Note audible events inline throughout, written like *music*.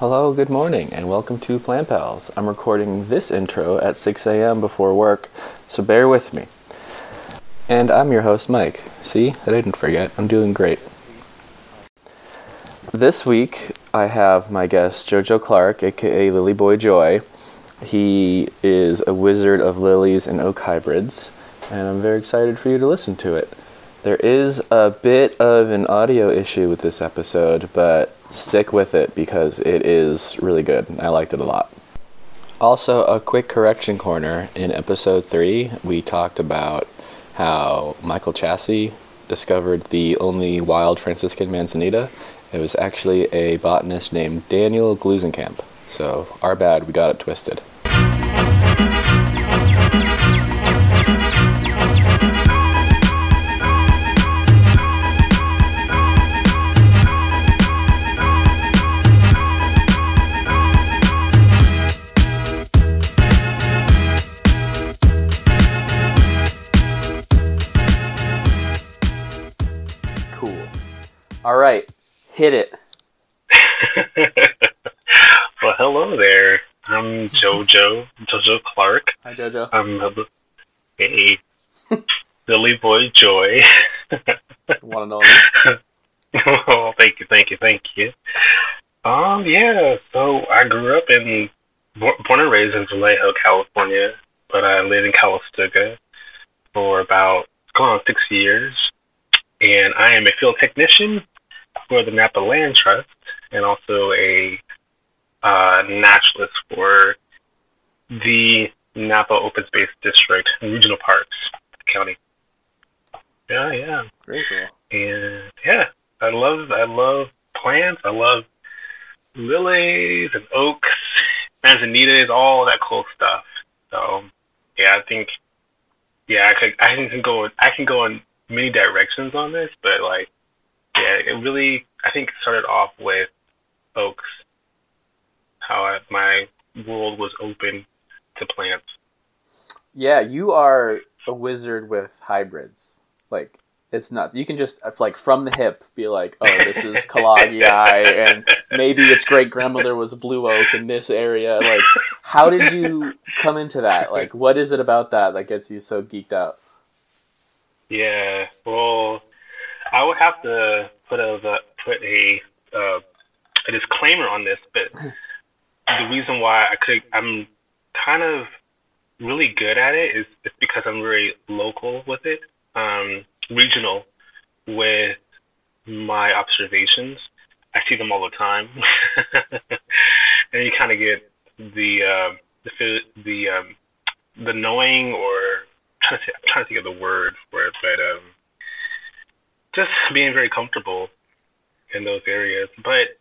Hello, good morning, and welcome to Plant Pals. I'm recording this intro at 6 a.m. before work, so bear with me. And I'm your host, Mike. See, I didn't forget. I'm doing great. This week, I have my guest, JoeJoe Clark, aka Lily Boy Joy. He is a wizard of lilies and oak hybrids, and I'm very excited for you to listen to it. There is a bit of an audio issue with this episode, but stick with it because it is really good. I liked it a lot. Also, a quick correction corner. In episode 3, we talked about how Michael Chassie discovered the only wild Franciscan manzanita. It was actually a botanist named Daniel Gluesenkamp. So, our bad, we got it twisted. Hit it. *laughs* well, hello there. I'm JoeJoe, JoeJoe Clark. Hi, JoeJoe. I'm a, a Lily Boy Joy. *laughs* Want to know *laughs* oh, thank you, thank you, thank you. Um, yeah. So I grew up in born and raised in Vallejo, California, but I lived in Calistoga for about going on six years, and I am a field technician for the Napa Land Trust, and also a uh, naturalist for the Napa Open Space District Regional Parks County. Yeah, yeah. Cool. And yeah, I love I love plants. I love lilies and oaks, manzanitas, all that cool stuff. So yeah, I think yeah, I could I can go I can go in many directions on this, but like yeah, it really I think started off with oaks. How I, my world was open to plants. Yeah, you are a wizard with hybrids. Like it's nuts. You can just like from the hip be like, "Oh, this is *laughs* Kalagii, and maybe its great grandmother was blue oak in this area." Like, how did you come into that? Like, what is it about that that gets you so geeked out? Yeah, well, I would have to put a put a uh, a disclaimer on this, but the reason why I could I'm kind of really good at it is it's because I'm very local with it, um, regional with my observations. I see them all the time, *laughs* and you kind of get the uh, the the um, the knowing or I'm trying to think, I'm trying to think of the word for it, but um, just being very comfortable in those areas. But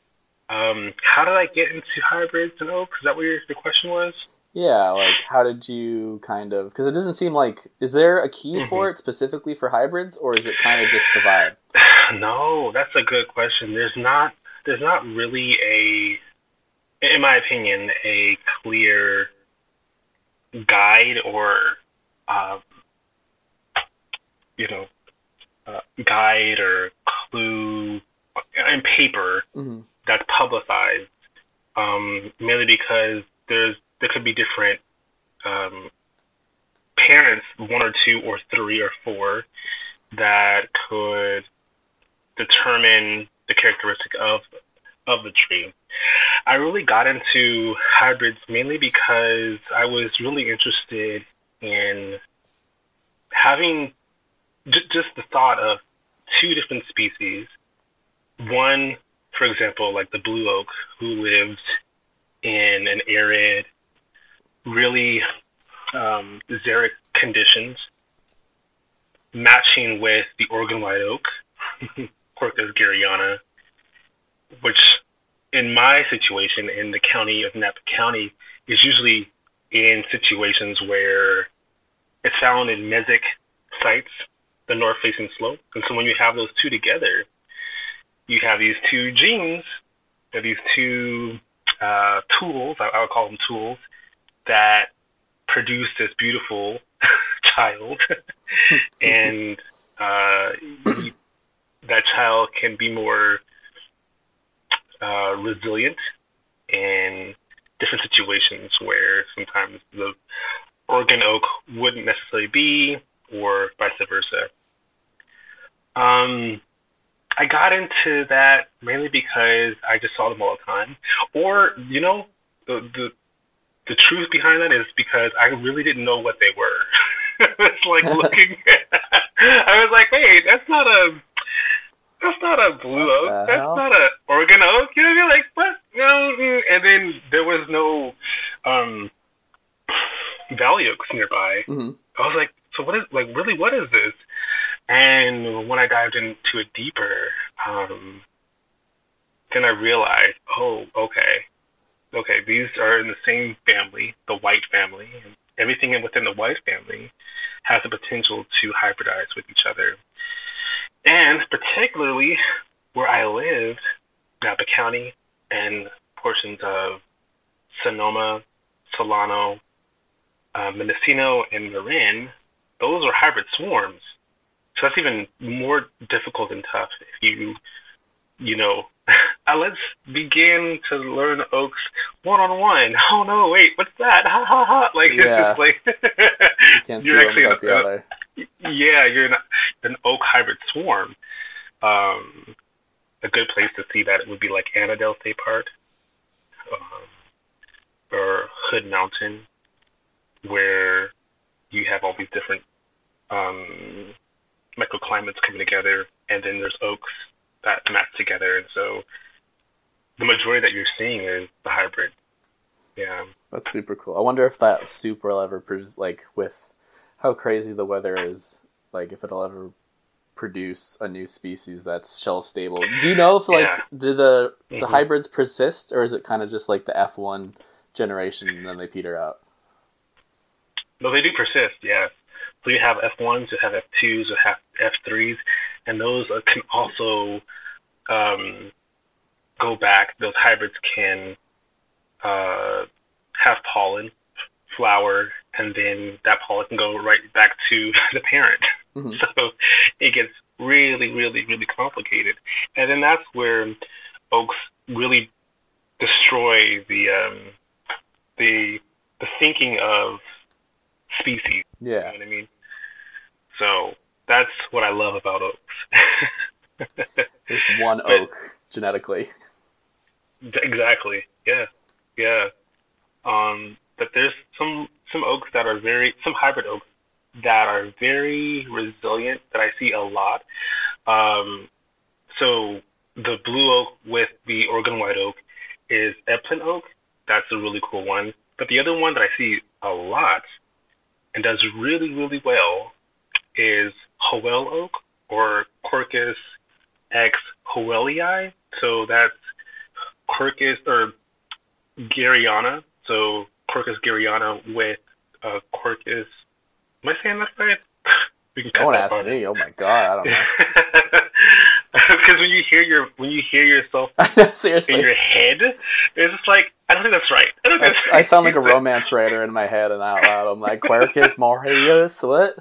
um, how did I get into hybrids and oaks? Is that what your, your question was? Yeah, like how did you kind of? Because it doesn't seem like is there a key Mm-hmm. for it specifically for hybrids, or is it kind of just the vibe? *sighs* No, that's a good question. There's not there's not really a in my opinion a clear guide or uh, you know uh, guide or clue in paper hmm that's publicized um, mainly because there's there could be different um, parents, one or two or three or four, that could determine the characteristic of of the tree. I really got into hybrids mainly because I was really interested in having j- just the thought of two different species. One, for example, like the blue oak, who lived in an arid, really um, xeric conditions, matching with the Oregon white oak, *laughs* Quercus garryana, which in my situation in the county of Napa County is usually in situations where it's found in mesic sites, the north facing slope. And so when you have those two together, you have these two genes, or these two uh, tools, I, I would call them tools, that produce this beautiful *laughs* child. *laughs* and uh, that child can be more uh, resilient in different situations where sometimes the Oregon oak wouldn't necessarily be, or vice versa. Um, I got into that mainly because I just saw them all the time, or you know, the the the truth behind that is because I really didn't know what they were. *laughs* it's like *laughs* looking. at, *laughs* I was like, wait, that's not a that's not a blue oak. That's hell? not a Oregon oak. You know, you're like, what? No. And then there was no um, valley oaks nearby. hmm I was like, so what is like really what is this? And when I dived into it deeper, um, then I realized, oh, okay, okay, these are in the same family, the white family, and everything within the white family has the potential to hybridize with each other. And particularly where I lived, Napa County, and portions of Sonoma, Solano, uh, Mendocino, and Marin, those are hybrid swarms. So that's even more difficult and tough if you, you know, *laughs* uh, let's begin to learn oaks one on one. Oh no, wait, what's that? Ha ha ha! Like Yeah. it's just like you can't *laughs* you're one actually the a- other. *laughs* yeah, you're an, an oak hybrid swarm. Um, a good place to see that would be like Annadel State Park um, or Hood Mountain, where you have all these different um, microclimates coming together, and then there's oaks that match together, and so the majority that you're seeing is the hybrid. Yeah. That's super cool. I wonder if that soup will ever produce, like, with how crazy the weather is, like, if it'll ever produce a new species that's shelf stable. Do you know if, like, Yeah. do the the Mhm. hybrids persist, or is it kind of just like the F one generation and then they peter out? No, they do persist, yes. So you have F1s, you have F2s, you have F3s, and those can also um, go back. Those hybrids can uh, have pollen, flower, and then that pollen can go right back to *laughs* the parent. Mhm. *laughs* So it gets really, really, really complicated. And then that's where oaks really destroy the um, the the thinking of species. You Yeah, know what I mean? So that's what I love about oaks. *laughs* there's one But- oak genetically. exactly. Yeah. Yeah. Um, but there's some some oaks that are very some hybrid oaks that are very resilient that I see a lot. Um, so the blue oak with the Oregon white oak is Epling oak. That's a really cool one. But the other one that I see a lot and does really, really well is Howell oak or Quercus X Howellii. So that's Quercus or Garryana. So Quercus Garryana with uh, Quercus. Am I saying that right? *laughs* we can Don't ask part. me. Oh my god, I don't know. *laughs* Because when you hear your when you hear yourself *laughs* Seriously. in your head, it's just like I don't think that's right. I don't I, that's I sound like a romance writer in my head and out loud. I'm like Quercus Marius. What?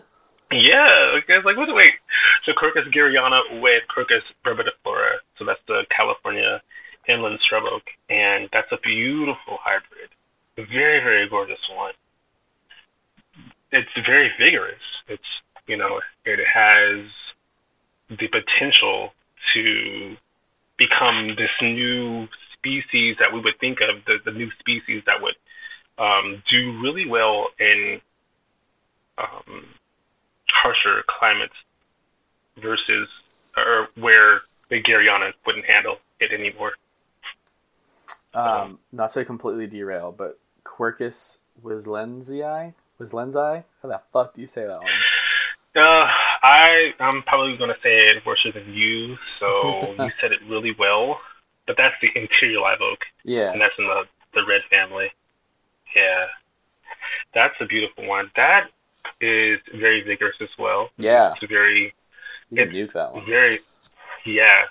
Yeah, it's like wait, wait. So Quercus Garryana with Quercus berberidifolia. So that's the California inland scrub oak, and that's a beautiful hybrid. Very, very gorgeous one. It's very vigorous. It's you know it has the potential to become this new species that we would think of the, the new species that would um, do really well in um, harsher climates versus or where the Garryana wouldn't handle it anymore. Um, not to completely derail, but Quercus Wislenzii? Wislenzii? How the fuck do you say that one? Uh, I I'm probably gonna say it worse than you, so *laughs* you said it really well. But that's the interior live oak, Yeah. and that's in the the red family. Yeah, that's a beautiful one. That is very vigorous as well. Yeah. It's very You can It's- nuke that one. Very, yeah.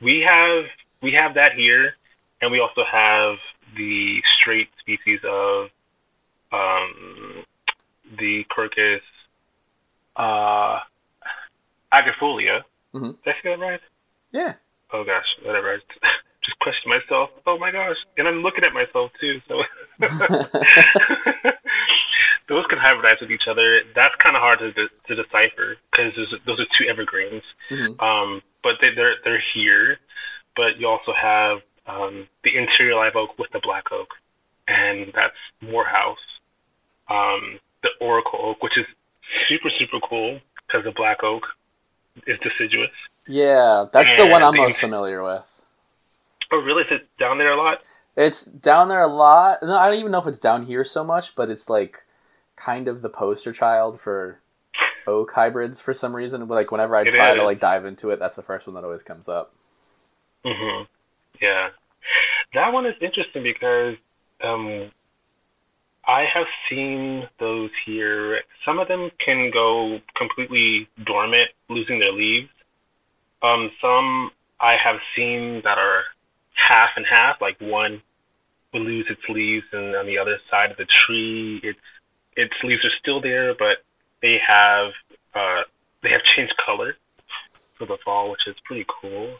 We have we have that here, and we also have the straight species of um, the Quercus uh, agrifolia. Mhm. Did I say that right? Yeah. Oh gosh, whatever. I *laughs* just question myself. Oh my gosh! And I'm looking at myself too. So *laughs* *laughs* those can hybridize with each other. That's kind of hard to, de- to decipher because those are two evergreens. Mm-hmm. Um, but they, they're they're here. But you also have um, the interior live oak with the black oak, and that's Morehus. Um, the Oracle oak, which is super super cool because the black oak is deciduous. Yeah, that's and the one I'm the most familiar with. Oh, really? Is it down there a lot? It's down there a lot. No, I don't even know if it's down here so much, but it's like kind of the poster child for oak hybrids for some reason. Like whenever I it try is. to like dive into it, that's the first one that always comes up. Mhm. Yeah, that one is interesting because um, I have seen those here. Some of them can go completely dormant, losing their leaves. Um, some I have seen that are half and half, like one will lose its leaves, and on the other side of the tree, its its leaves are still there, but they have uh, they have changed color for the fall, which is pretty cool.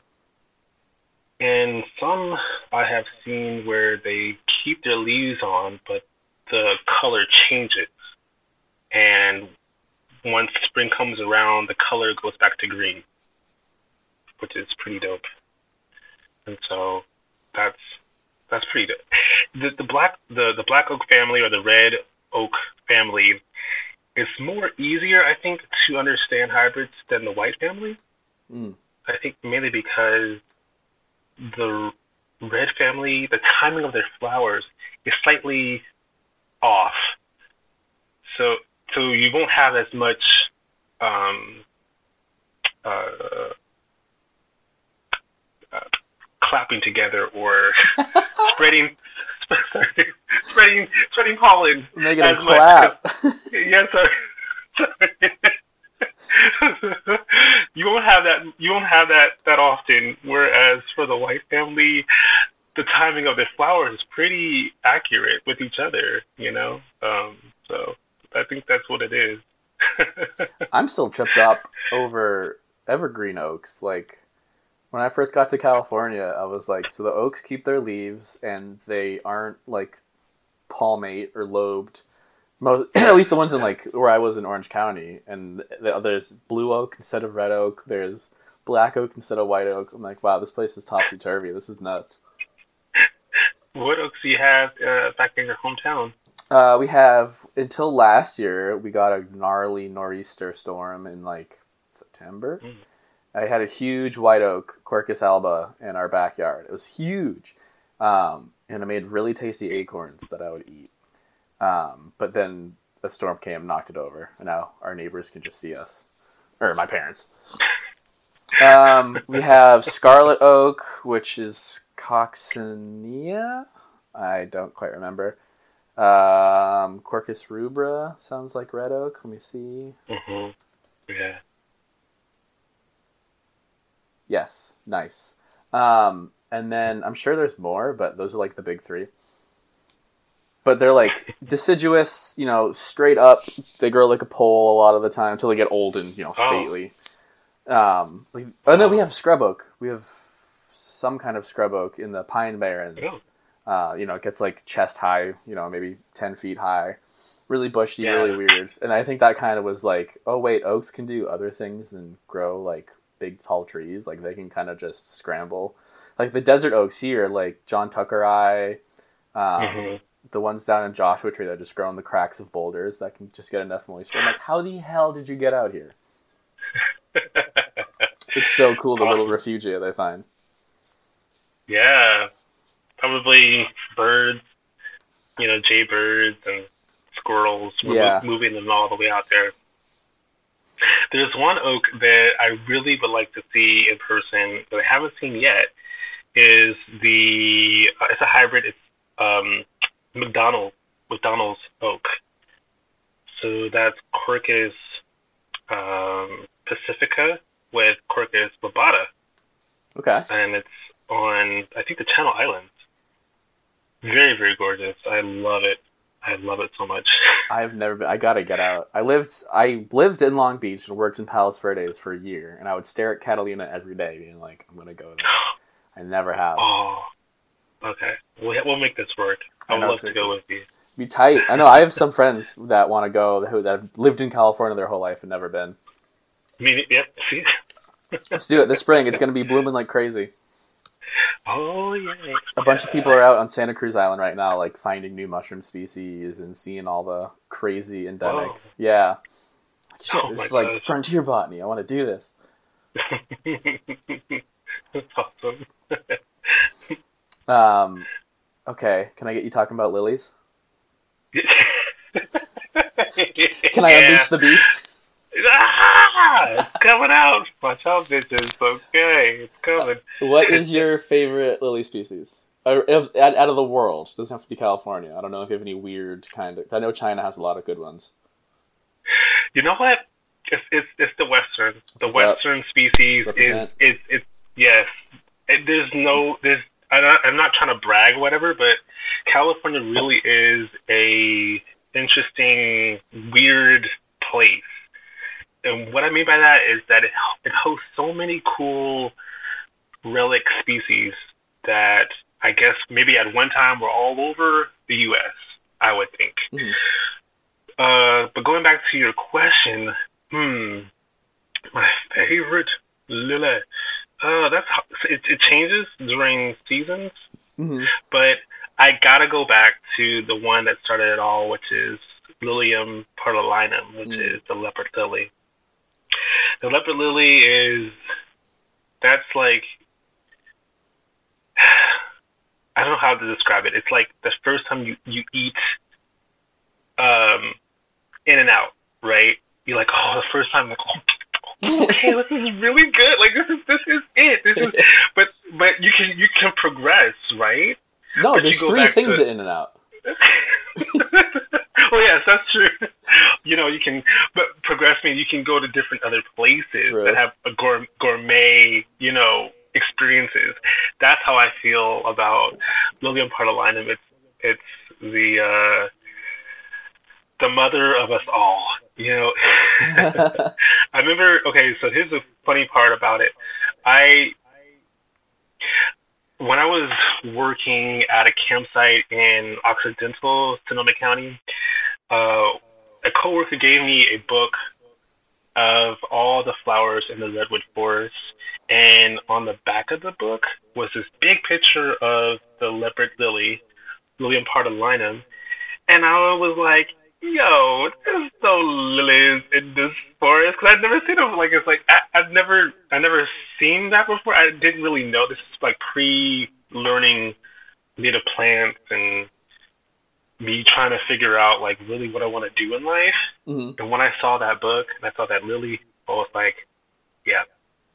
And some I have seen where they keep their leaves on, but the color changes. And once spring comes around, the color goes back to green, which is pretty dope. And so that's that's pretty dope. The, the black the, the black oak family or the red oak family it's more easier, I think, to understand hybrids than the white family. Mm. I think mainly because the red family, the timing of their flowers is slightly off. So so you won't have as much um, uh, uh, clapping together or *laughs* spreading *laughs* spreading spreading pollen. Making them clap. *laughs* yes, sorry. *laughs* you won't have that. You won't have that that often. Whereas for the white family, the timing of their flowers is pretty accurate with each other. You know, um, so I think that's what it is. I'm still tripped up over evergreen oaks. Like when I first got to California, I was like, so the oaks keep their leaves and they aren't like palmate or lobed. Most, *clears throat* at least the ones in like where I was in Orange County, and the, there's blue oak instead of red oak. There's black oak instead of white oak. I'm like, wow, this place is topsy turvy. This is nuts. *laughs* What oaks do you have uh, back in your hometown? Uh, we have until last year. We got a gnarly nor'easter storm in like September. Mm. I had a huge white oak, Quercus alba, in our backyard. It was huge. Um, and I made really tasty acorns that I would eat. Um, but then a storm came, knocked it over, and now our neighbors can just see us, or my parents. Um, we have scarlet oak, which is coccinea. I don't quite remember. Um, Quercus rubra sounds like red oak. Let me see. Mm-hmm. Yeah. Yes, nice. Um, and then I'm sure there's more, but those are like the big three. But they're like *laughs* deciduous, you know, straight up. They grow like a pole a lot of the time until they get old and you know oh. stately. Oh. Um, like, and then we have scrub oak. We have some kind of scrub oak in the pine barrens. Uh, you know, it gets like chest high, you know, maybe ten feet high, really bushy, yeah. really weird. And I think that kind of was like, oh wait, oaks can do other things than grow like big tall trees. Like they can kind of just scramble. Like the desert oaks here, like John Tuckeri, um, mm-hmm. the ones down in Joshua Tree that just grow in the cracks of boulders that can just get enough moisture. I'm like, how the hell did you get out here? *laughs* it's so cool the little refugia they find. Yeah, probably birds, you know, jaybirds and squirrels. yeah. moving them all the way out there. *laughs* There's one oak that I really would like to see in person that I haven't seen yet. Is the uh, it's a hybrid. It's um, McDonald McDonald's oak. So that's Quercus um, pacifica with Quercus lobata. Okay. And it's on I think the Channel Islands. Very very gorgeous. I love it. I love it so much. *laughs* I've never been. I gotta get out. I lived. I lived in Long Beach and worked in Palos Verdes for a year, and I would stare at Catalina every day, being like, "I'm gonna go there. I never have. Oh, okay. We'll we'll make this work. I would know, love to go with you. Be tight. I know. I have some friends that want to go who that have lived in California their whole life and never been. I mean, yep. See. Let's do it this spring. It's *laughs* going to be blooming like crazy. Oh yeah. A bunch of people are out on Santa Cruz Island right now, like finding new mushroom species and seeing all the crazy endemics. Yeah. Shit, Oh this is like gosh. frontier botany. I want to do this. *laughs* That's awesome. *laughs* Um, okay, can I get you talking about lilies? *laughs* Can I unleash the beast? Ah, it's coming out. Watch out, bitches. Okay, it's coming. What is your favorite lily species? Out, out of the world, it doesn't have to be California. I don't know if you have any weird kind of. I know China has a lot of good ones. You know what? It's it's, it's the western. The What's that? western species is it's it's yes. It, there's no there's. I'm not, I'm not trying to brag or whatever, but California really is a interesting, weird place. And what I mean by that is that it it hosts so many cool relic species that I guess maybe at one time were all over the U.S. I would think. Mhm. Uh, but going back to your question, hmm, my favorite lily. Uh, that's it. It changes during seasons, hmm but I gotta go back to the one that started it all, which is Lilium pardalinum, which Mm. is the leopard lily. The leopard lily is that's like *sighs* I don't know how to describe it. It's like the first time you you eat um in and out, right? You're like, oh, the first time, like, oh, *laughs* okay, this is really good. Like this is this is it. This is, *laughs* but but you can you can progress, right? No, But there's three things to- In and Out. *laughs* *laughs* well, yes, that's true. *laughs* You know, you can, but progress means you can go to different other places True. that have a gour- gourmet, you know, experiences. That's how I feel about Lilium pardalinum. It's it's the uh, the mother of us all. You know, *laughs* I remember. Okay, so here's the funny part about it. I when I was working at a campsite in Occidental Sonoma County, uh, a coworker gave me a book of all the flowers in the redwood forest, and on the back of the book was this big picture of the leopard lily, Lilium pardalinum, and I was like, "Yo, there's no lilies in this forest," because I'd never seen them. Like it's like I, I've never, I never seen that before. I didn't really know this is like pre-learning native plants and me trying to figure out like really what I want to do in life. hmm And when I saw that book and I saw that lily, I was like, yeah,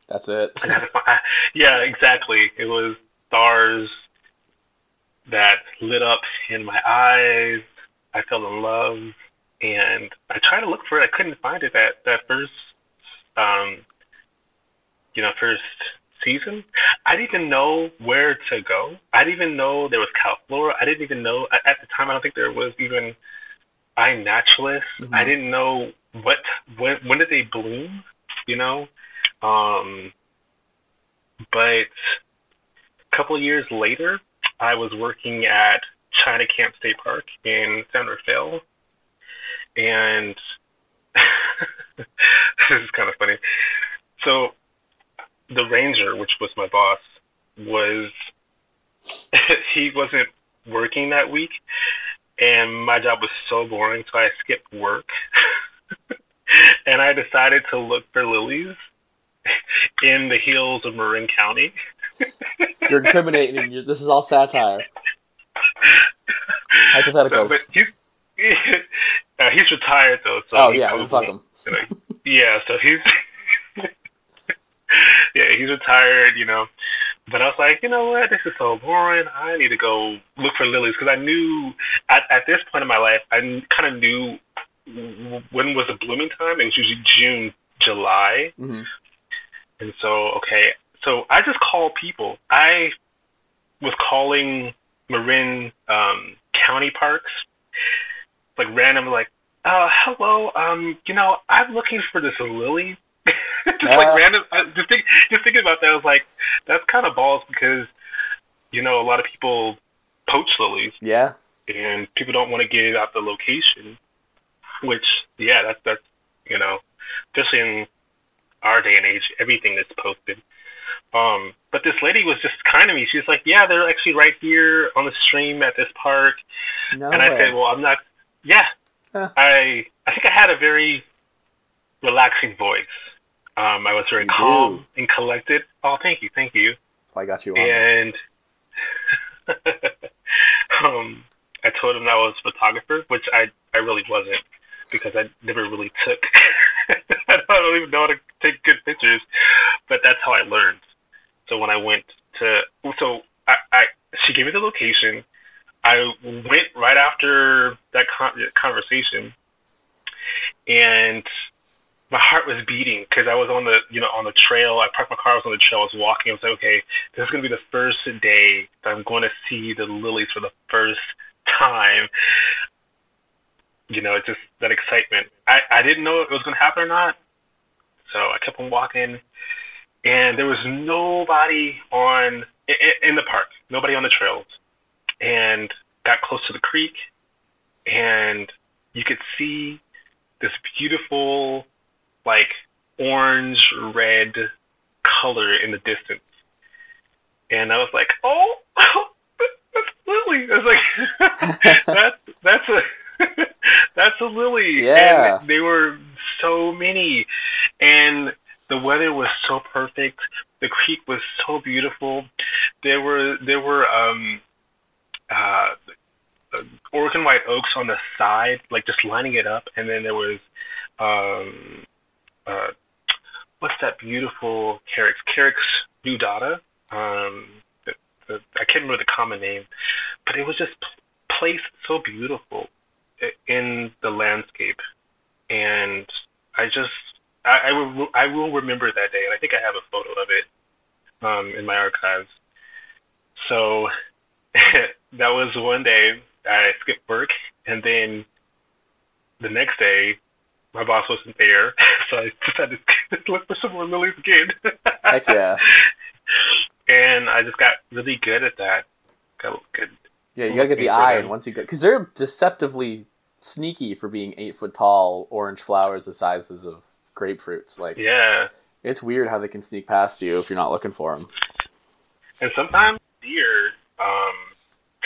That's it. I gotta find, I, yeah, exactly. It was stars that lit up in my eyes. I fell in love, and I tried to look for it. I couldn't find it that that first, um, you know, first season. I didn't even know where to go. I didn't even know there was Calflora. I didn't even know at the time. I don't think there was even iNaturalist. Mhm. I didn't know what when when did they bloom. You know, um, but a couple of years later, I was working at China Camp State Park in San Rafael, and *laughs* this is kind of funny. So the ranger, which was my boss, was *laughs* he wasn't working that week, and my job was so boring, so I skipped work, *laughs* and I decided to look for lilies *laughs* in the hills of Marin County. You're incriminating. you this is all satire. Hypotheticals. But he's uh, he's retired though. So oh yeah, fuck won't- Yeah, so he's yeah he's retired, you know. But I was like, you know what, this is so boring. I need to go look for lilies because I knew at at this point in my life, I kind of knew when was the blooming time. It was usually June, July. hmm And so, okay, so I just call people. I was calling Marin um, County parks, like random, like, uh, hello, um, you know, I'm looking for this lily. Just *laughs* like random. I, just think, just thinking about that, I was like, that's kind of balls because you know a lot of people poach lilies. Yeah. And people don't want to give out the location, which yeah, that's that's you know, especially in our day and age, everything that's posted. Um, but this lady was just kind to me. She was like, "Yeah, they're actually right here on the stream at this park." No and way. I said, "Well, I'm not." Yeah, Huh. I I think I had a very relaxing voice. Um, I was very You calm do. and collected. Oh, thank you, thank you. That's why I got you on. And *laughs* um, I told him I was a photographer, which I I really wasn't because I never really took. *laughs* I don't even know how to take good pictures, but that's how I learned. So when I went to, so I, I she gave me the location. I went right after that con- conversation, and my heart was beating because I was on the you know on the trail. I parked my car. I was on the trail. I was walking. I was like, okay, this is gonna be the first day that I'm going to see the lilies for the first time. You know, it's just that excitement. I I didn't know if it was gonna happen or not, so I kept on walking, and there was nobody on in, in the park. Nobody on the trails, and got close to the creek, and you could see this beautiful like orange red color in the distance. And I was like, oh, *laughs* that's Lily. I was like, *laughs* that's that's a *laughs* that's a lily. Yeah. And they were so many, and the weather was so perfect. The creek was so beautiful. There were there were um uh Oregon white oaks on the side, like just lining it up, and then there was um uh, what's that beautiful Carex? Carex nudata. Um, the, the, I can't remember the common name, but it was just placed so beautiful in the landscape, and I just I, I will I will remember that day, and I think I have a photo of it um, in my archives. So *laughs* that was one day I skipped work, and then the next day my boss wasn't there, *laughs* so I just had to *laughs* look for some more lilies again. Heck yeah. *laughs* and I just got really good at that. Got good. Yeah, you gotta get the eye, and once you get, because they're deceptively sneaky for being eight foot tall, orange flowers the sizes of grapefruits. Like, Yeah, it's weird how they can sneak past you if you're not looking for them. and sometimes deer um,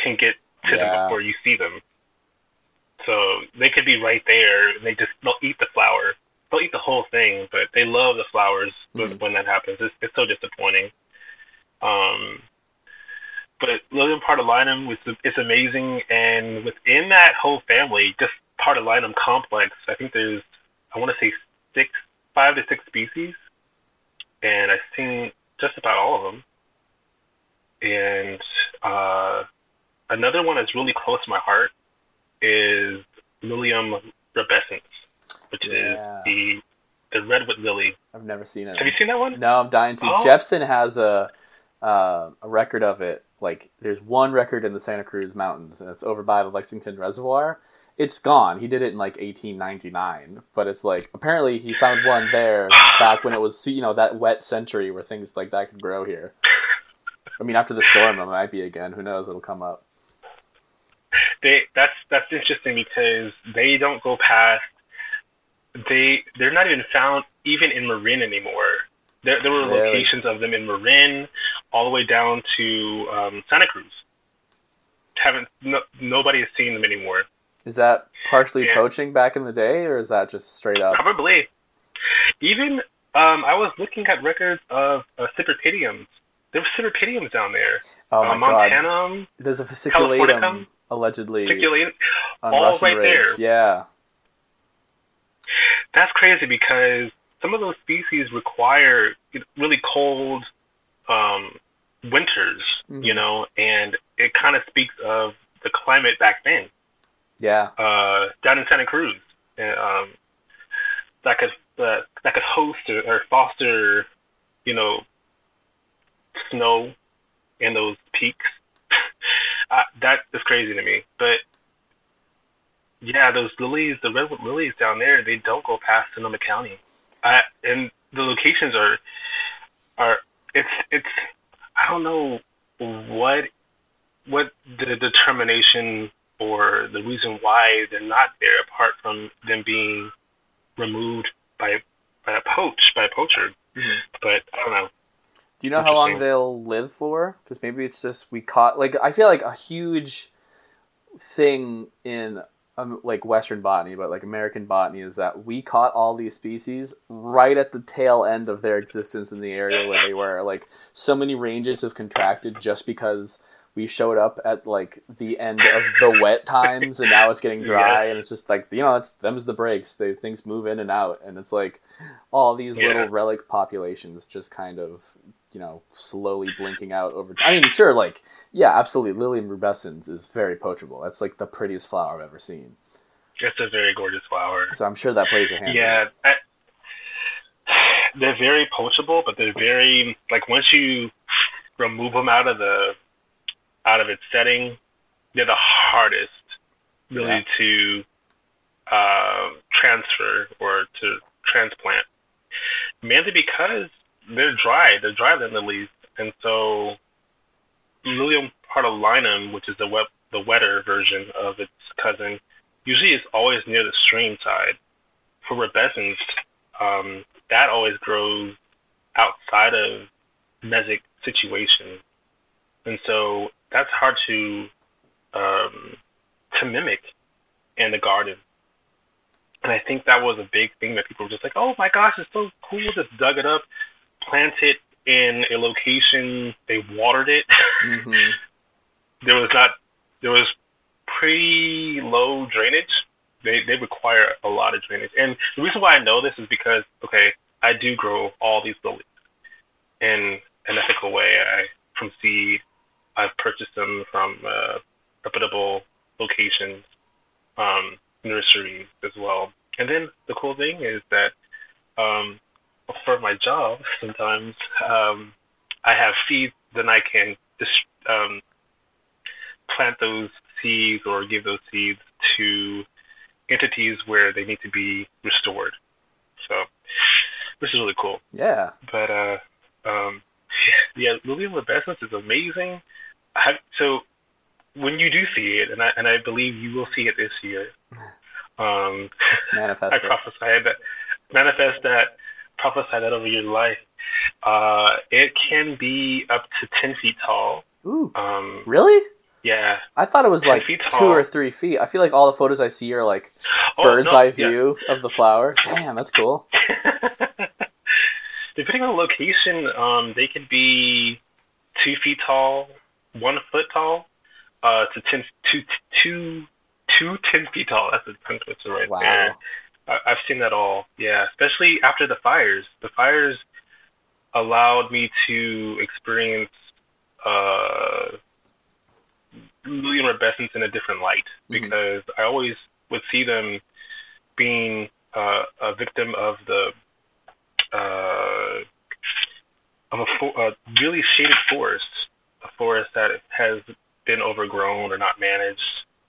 can get to Yeah. them before you see them. So they could be right there, and they just they'll eat the flower. They'll eat the whole thing, but they love the flowers when- Mhm. when that happens. It's, it's so disappointing. Um, but Lilium pardalinum was it's amazing, and within that whole family, just pardalinum complex, I think there's I want to say six, five to six species, and I've seen just about all of them. And uh, another one that's really close to my heart is Lilium rubescens, which Yeah. is the the redwood lily. I've never seen it. Have you seen that one? No, I'm dying to. Oh. Jepson has a uh, a record of it. Like, there's one record in the Santa Cruz Mountains, and it's over by the Lexington Reservoir. It's gone. He did it in like 1899, but it's like apparently he found one there back when it was you know that wet century where things like that could grow here. I mean, after the storm, it might be again. Who knows? It'll come up. They that's that's interesting because they don't go past. They they're not even found even in Marin anymore. There there were Really? locations of them in Marin, all the way down to um, Santa Cruz. Haven't no, nobody has seen them anymore. Is that partially Yeah. poaching back in the day, or is that just straight up? Probably. Even um, I was looking at records of uh, cypripediums. There were cypripediums down there. Oh uh, my god! Montanum, There's a fasciculatum allegedly articulate. on all Russian right Ridge. there. Yeah. That's crazy because some of those species require really cold um, winters, Mhm. you know, and it kind of speaks of the climate back then Yeah. uh, down in Santa Cruz. And, um, that could uh, that could host or, or foster, you know, snow in those peaks. *laughs* uh, that is crazy to me. But yeah, those lilies, the redwood lilies down there, they don't go past Sonoma County. Uh, and the locations are are it's it's I don't know what what the determination or the reason why they're not there apart from them being removed by by a poach by a poacher. Mhm. But I don't know. Do you know how long they'll live for? Because maybe it's just we caught like I feel like a huge thing in um, like Western botany, but like American botany is that we caught all these species right at the tail end of their existence in the area where they were. Like so many ranges have contracted just because we showed up at like the end of the wet times and now it's getting *laughs* dry and it's just like you know it's them's the breaks. They things move in and out and it's like all these Yeah. little relic populations just kind of you know slowly blinking out over i mean sure like yeah absolutely lilium rubescens is very poachable that's like the prettiest flower i've ever seen It's a very gorgeous flower. so i'm sure that plays a hand Yeah. I, they're very poachable, but they're very like once you remove them out of the out of its setting, they're the hardest really Yeah. to uh, transfer or to transplant, mainly because they're dry. They're drier than lilies, and so Lilium pardalinum, which is the wet, the wetter version of its cousin, usually is always near the stream side. For rubescens, um, that always grows outside of mesic situations, and so that's hard to um, to mimic in the garden. And I think that was a big thing that people were just like, "Oh my gosh, it's so cool!" Just dug it up, planted it in a location. They watered it. Mhm. *laughs* there was not there was pretty low drainage. They they require a lot of drainage. And the reason why I know this is because okay, I do grow all these lilies in an ethical way. I from seed. I've purchased them from uh, reputable locations, um, nurseries as well. And then the cool thing is that um, for my job, sometimes um, I have seeds, then I can dis- um, plant those seeds or give those seeds to entities where they need to be restored. So, this is really cool. yeah But uh, um, *laughs* yeah, Lilium rubescens is amazing. I have, so when you do see it, and I and I believe you will see it this year, um, *laughs* manifest I it prophesy that, manifest that, prophesy that over your life. Uh, it can be up to ten feet tall. ooh Um, really yeah. i thought it was like two or three feet i feel like all the photos i see are like Oh, bird's no, eye yeah. view of the flower *laughs* damn that's cool *laughs* Depending on the location, um, they could be two feet tall, one foot tall, uh, to ten, two, two, two ten feet tall. That's a tongue twister right Wow. there. I, I've seen that all. Yeah, especially after the fires. The fires allowed me to experience uh, rubescens in a different light Mhm. because I always would see them being uh, a victim of the uh, of a, a really shaded forest, a forest that has been overgrown or not managed,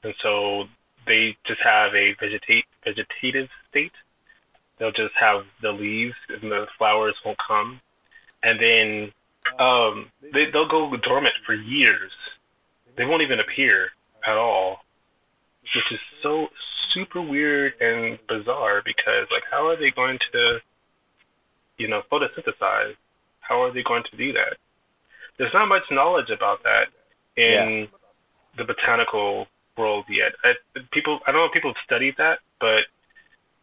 and so they just have a vegetate vegetative state. They'll just have the leaves and the flowers won't come, and then um, they they'll go dormant for years. They won't even appear at all, which is so super weird and bizarre because like how are they going to you know photosynthesize how are they going to do that there's not much knowledge about that in the botanical world yet I, people i don't know if people have studied that but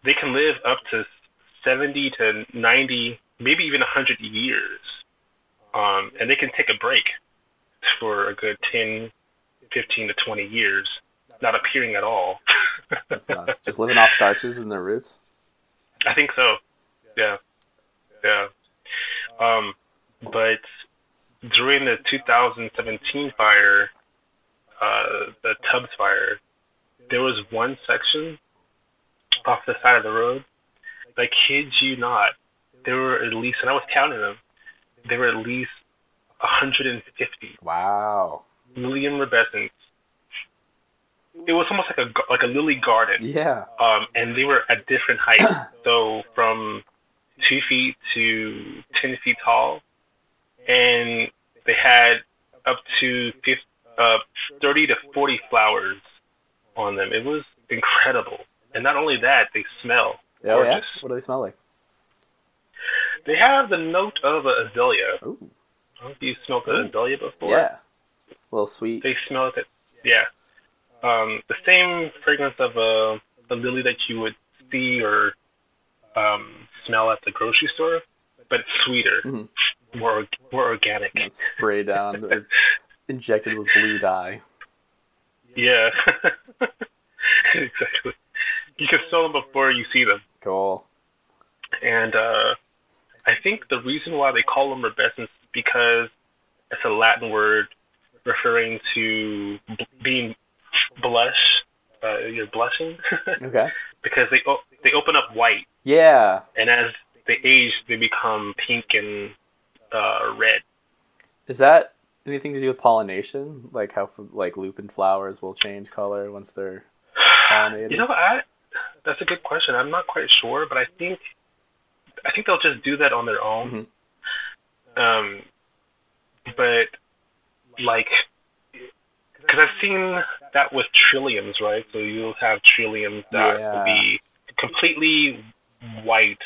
they can live up to 70 to 90 maybe even 100 years um, and they can take a break for a good 10 15 to 20 years not appearing at all *laughs* that's nuts just living off starches and their roots I think so. Yeah. Yeah. Um, but during the 2017 fire, uh, the Tubbs fire, there was one section off the side of the road. I kid you not. There were at least, and I was counting them, there were at least 150 wow million rubescens. It was almost like a like a lily garden yeah um, and they were at different heights. *coughs* so from two feet to ten feet tall, and they had up to 50, uh, thirty to forty flowers on them. It was incredible, and not only that, they smell Oh yeah. gorgeous. What do they smell like? They have the note of a azalea. Ooh. I don't know if you smelled Ooh. azalea before. Yeah. A little sweet. They smell it. Yeah. Um, the same fragrance of a, a lily that you would see or um, smell at the grocery store, but sweeter, Mhm. more more organic. And spray down *laughs* or injected with blue dye. Yeah. *laughs* exactly. You can smell them before you see them. Cool. And uh, I think the reason why they call them rubescens is because it's a Latin word referring to b- being blush. Uh, you're blushing *laughs* Okay. because they o- they open up white, Yeah. and as they age, they become pink and uh, red. Is that anything to do with pollination? Like how like lupin flowers will change color once they're pollinated? You know, I that's a good question. I'm not quite sure, but I think I think they'll just do that on their own. Um, but like, because I've seen that with trilliums, right? So you'll have trilliums that Yeah. will be completely white,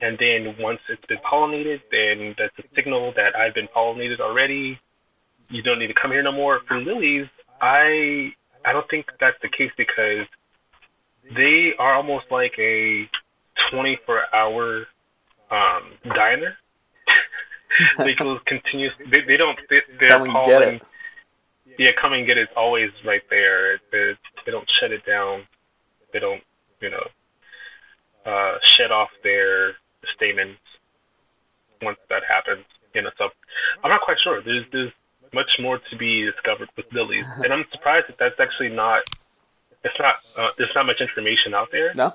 and then once it's been pollinated, then that's a signal that I've been pollinated already. You don't need to come here no more. For lilies, I I don't think that's the case because they are almost like a 24 hour um, diner. *laughs* they will *laughs* continue. They, they don't. They, they're Come and get it. Yeah, come and get it. It's always right there. They, they don't shut it down. They don't, you know, uh, shed off their statements once that happens. You know, so I'm not quite sure. There's there's much more to be discovered with lilies, and I'm surprised that that's actually not. It's not. Uh, there's not much information out there, No.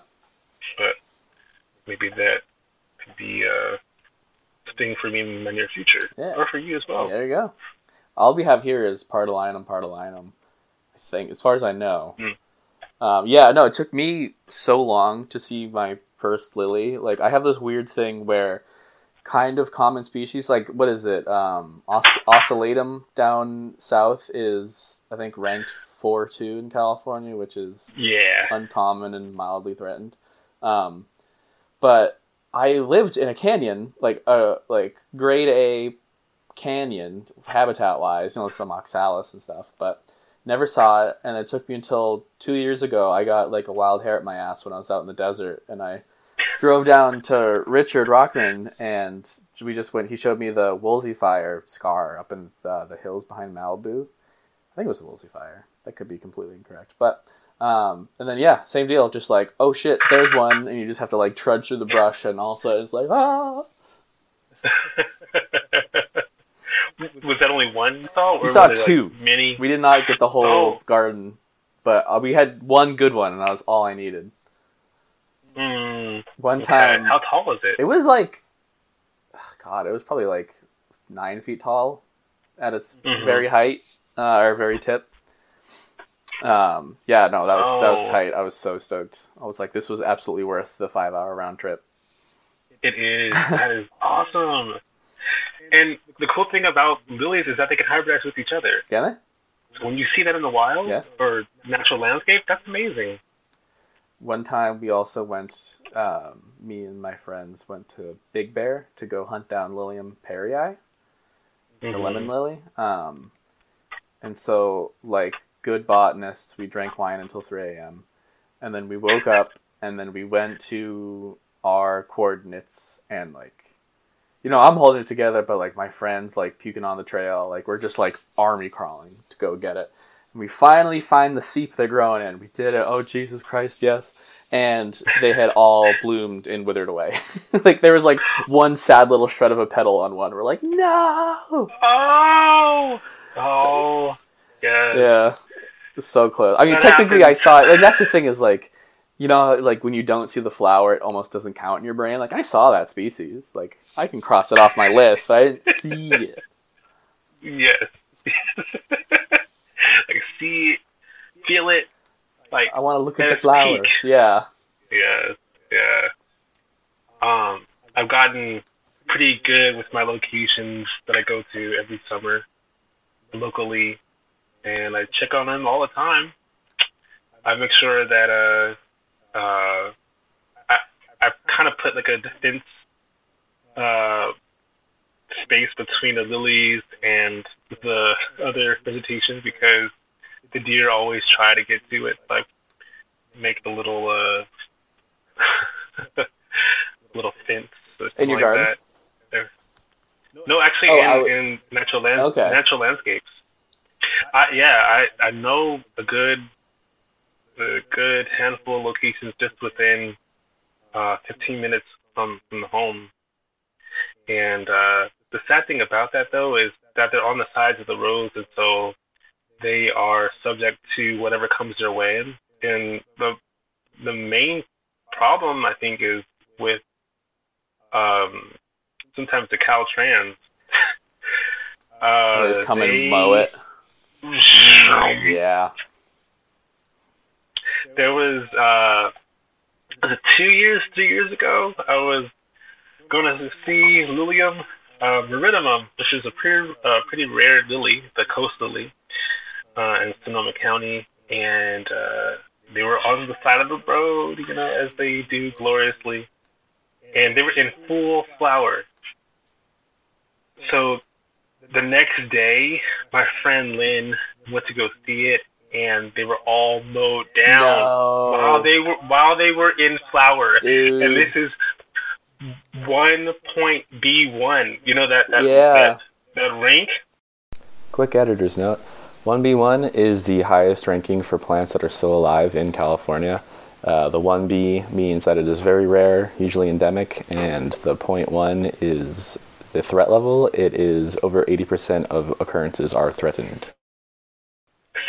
but maybe that could be uh, a thing for me in the near future, Yeah. or for you as well. There you go. All we have here is pardalinum, pardalinum. I think, as far as I know. Hmm. Um, yeah, no, it took me so long to see my first lily. Like, I have this weird thing where kind of common species, like, what is it? Um, os- ocellatum down south is, I think, ranked 4 2 in California, which is Yeah. uncommon and mildly threatened. Um, but I lived in a canyon, like a like grade A canyon, habitat wise, you know, some oxalis and stuff, but never saw it. And it took me until two years ago. I got like a wild hair at my ass when I was out in the desert, and I drove down to Richard Rockman, and we just went. He showed me the Woolsey Fire scar up in the, the hills behind Malibu. I think it was the Woolsey Fire. That could be completely incorrect, but um, and then yeah, same deal. Just like oh shit, there's one, and you just have to like trudge through the brush, and all of a sudden it's like ah. *laughs* Was that only one you saw? We saw two. Like, many. We did not get the whole Oh. garden, but uh, we had one good one, and that was all I needed. Mm, One okay. time, How tall was it? it was like, God, it was probably like nine feet tall at its Mhm. very height uh, or very tip. Um, yeah, no, that was that was Oh. tight. I was so stoked. I was like, this was absolutely worth the five hour round trip. It is. *laughs* That is awesome. And the cool thing about lilies is that they can hybridize with each other. Can they? So when you see that in the wild Yeah. or natural landscape, that's amazing. One time we also went, um, me and my friends went to Big Bear to go hunt down Lilium parryi, the Mhm. lemon lily. Um, and so, like good botanists, we drank wine until 3 a.m. And then we woke up and then we went to our coordinates and, like, you know, I'm holding it together, but like my friends, like puking on the trail, like we're just like army crawling to go get it. And we finally find the seep they're growing in. We did it. Oh, Jesus Christ, yes. And they had all bloomed and withered away. *laughs* like there was like one sad little shred of a petal on one. We're like, no. Oh! Oh! Yeah. Yeah, it's so close. I mean, That technically, happens. I saw it. Like that's the thing is like, you know, like when you don't see the flower, it almost doesn't count in your brain. Like I saw that species. Like I can cross it off my list, but I didn't see it. *laughs* Yes. *laughs* see, feel it. Like I want to look at At the flowers. peak. Yeah. yeah, yeah. Um, I've gotten pretty good with my locations that I go to every summer locally, and I check on them all the time. I make sure that uh, uh, I I kind of put like a defense uh, space between the lilies and the other vegetation because the deer always try to get to it. Like make the little uh *laughs* little fence in your like garden. No, actually, Oh, in, I w- in natural land, Okay. natural landscapes. I, yeah, I I know a good a good handful of locations just within uh, 15 minutes from from the home. And uh, the sad thing about that though is that they're on the sides of the roads, and so they are subject to whatever comes their way. And the the main problem I think is with um, sometimes the Caltrans. *laughs* uh, They just come they- and mow it. *laughs* Yeah. There was uh, was two years, three years ago? I was going to see Lilium uh, maritimum, which is a pretty uh, pretty rare lily, the coast lily, uh, in Sonoma County, and uh, they were on the side of the road, you know, as they do gloriously, and they were in full flower. So the next day, my friend Lynn went to go see it, and they were all mowed down No. while they were while they were in flower. Dude. And this is one point B one. You know that that, Yeah. that that rank. Quick editor's note 1B1 is the highest ranking for plants that are still alive in California. Uh, the 1B means that it is very rare, usually endemic, and the point 1 is the threat level. It is over 80% of occurrences are threatened.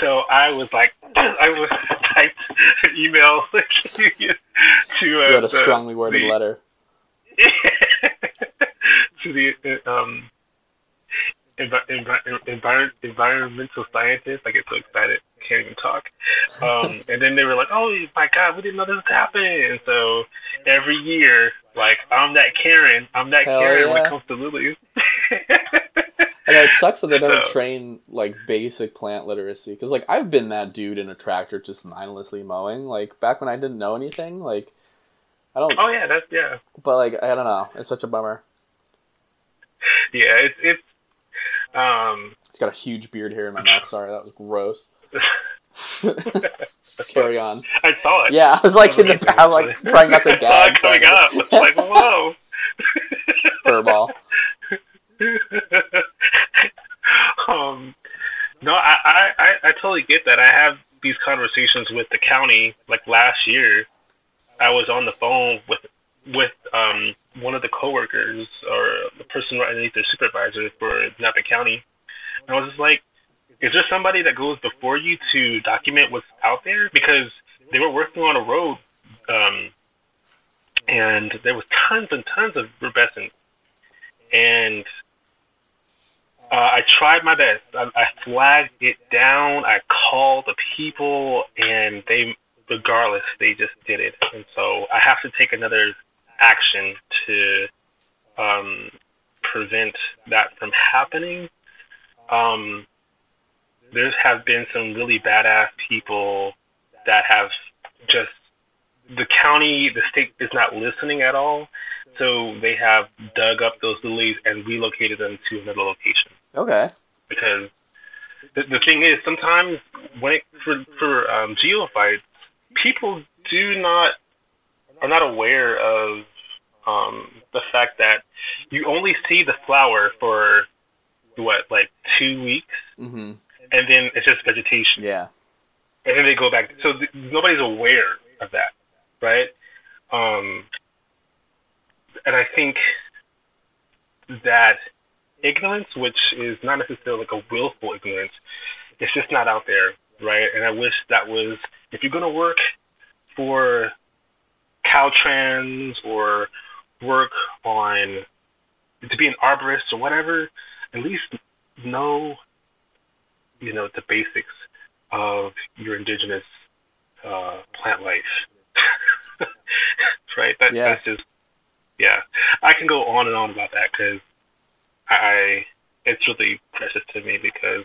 So I was like, *clears throat* I was *laughs* typed an email *laughs* to to uh, You had a the- strongly worded the- letter. *laughs* to the uh, um, envi- envi- envir- environmental scientists. I get so excited, can't even talk. *laughs* Um, and then they were like, "Oh my God, we didn't know this was happening." And so every year, like I'm that Karen, I'm that Hell Karen when it comes to lilies. *laughs* I know it sucks that they never *laughs* So- train like basic plant literacy. Because like I've been that dude in a tractor just mindlessly mowing. Like back when I didn't know anything. Like I don't. oh yeah, that's yeah, But like I don't know. It's such a bummer. yeah. It's it's um. It's got a huge beard here in my *laughs* mouth. Sorry, that was gross. *laughs* Carry on. I saw it. Yeah, I was like in the. back, like trying not to *laughs* I saw gag. it coming up. It's like whoa. Furball. um, no, I, I, I totally get that. I have these conversations with the county. Like last year, I was on the phone with with um one of the coworkers or the person right underneath their supervisor for Napa County. And I was just like, is there somebody that goes before you to document what's out there? Because they were working on a road, um, and there was tons and tons of rubescens. And uh, I tried my best. I, I flagged it down. I called the people, and they, regardless, they just did it. And so I have to take another action to um, prevent that from happening. Um, there have been some really badass people that have just the county, the state is not listening at all. So they have dug up those lilies and relocated them to another location Okay. because the, the thing is sometimes when it for for um, geophytes, people do not are not aware of um, the fact that you only see the flower for what like two weeks, Mhm. and then it's just vegetation, Yeah. and then they go back. So th- nobody's aware of that, right? Um, and I think that ignorance, which is not necessarily like a willful ignorance, it's just not out there, right? And I wish that was if you're gonna work for Caltrans or work on to be an arborist or whatever, at least know you know the basics of your indigenous uh, plant life, *laughs* right? That, Yeah. That's just yeah, I can go on and on about that because I it's really precious to me because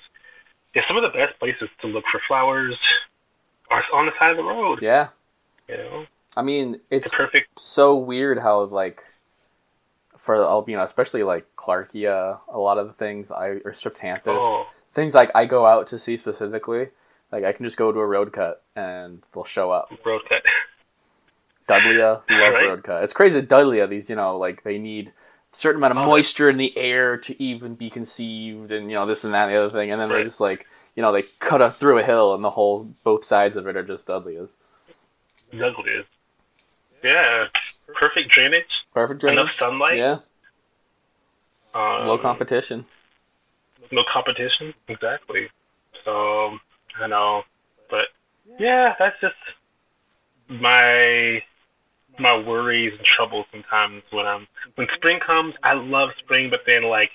yeah, some of the best places to look for flowers are on the side of the road. Yeah. You know, I mean, it's it's perfect. so weird how like for you know especially like Clarkia, a lot of the things I or Streptanthus, Oh. things like I go out to see specifically. Like I can just go to a road cut and they'll show up. Road cut. *laughs* Dudleya, love Right. road cut. It's crazy. Dudleya, these you know like they need a certain amount of Oh. moisture in the air to even be conceived, and you know this and that and the other thing, and then they're just like you know they cut up through a hill and the whole both sides of it are just Dudleyas. Ugly is. Yeah, perfect drainage. Perfect drainage. Enough sunlight. Yeah, Um, low competition. no competition. Exactly. So I know, but yeah, that's just my my worries and troubles sometimes when I'm when spring comes. I love spring, but then like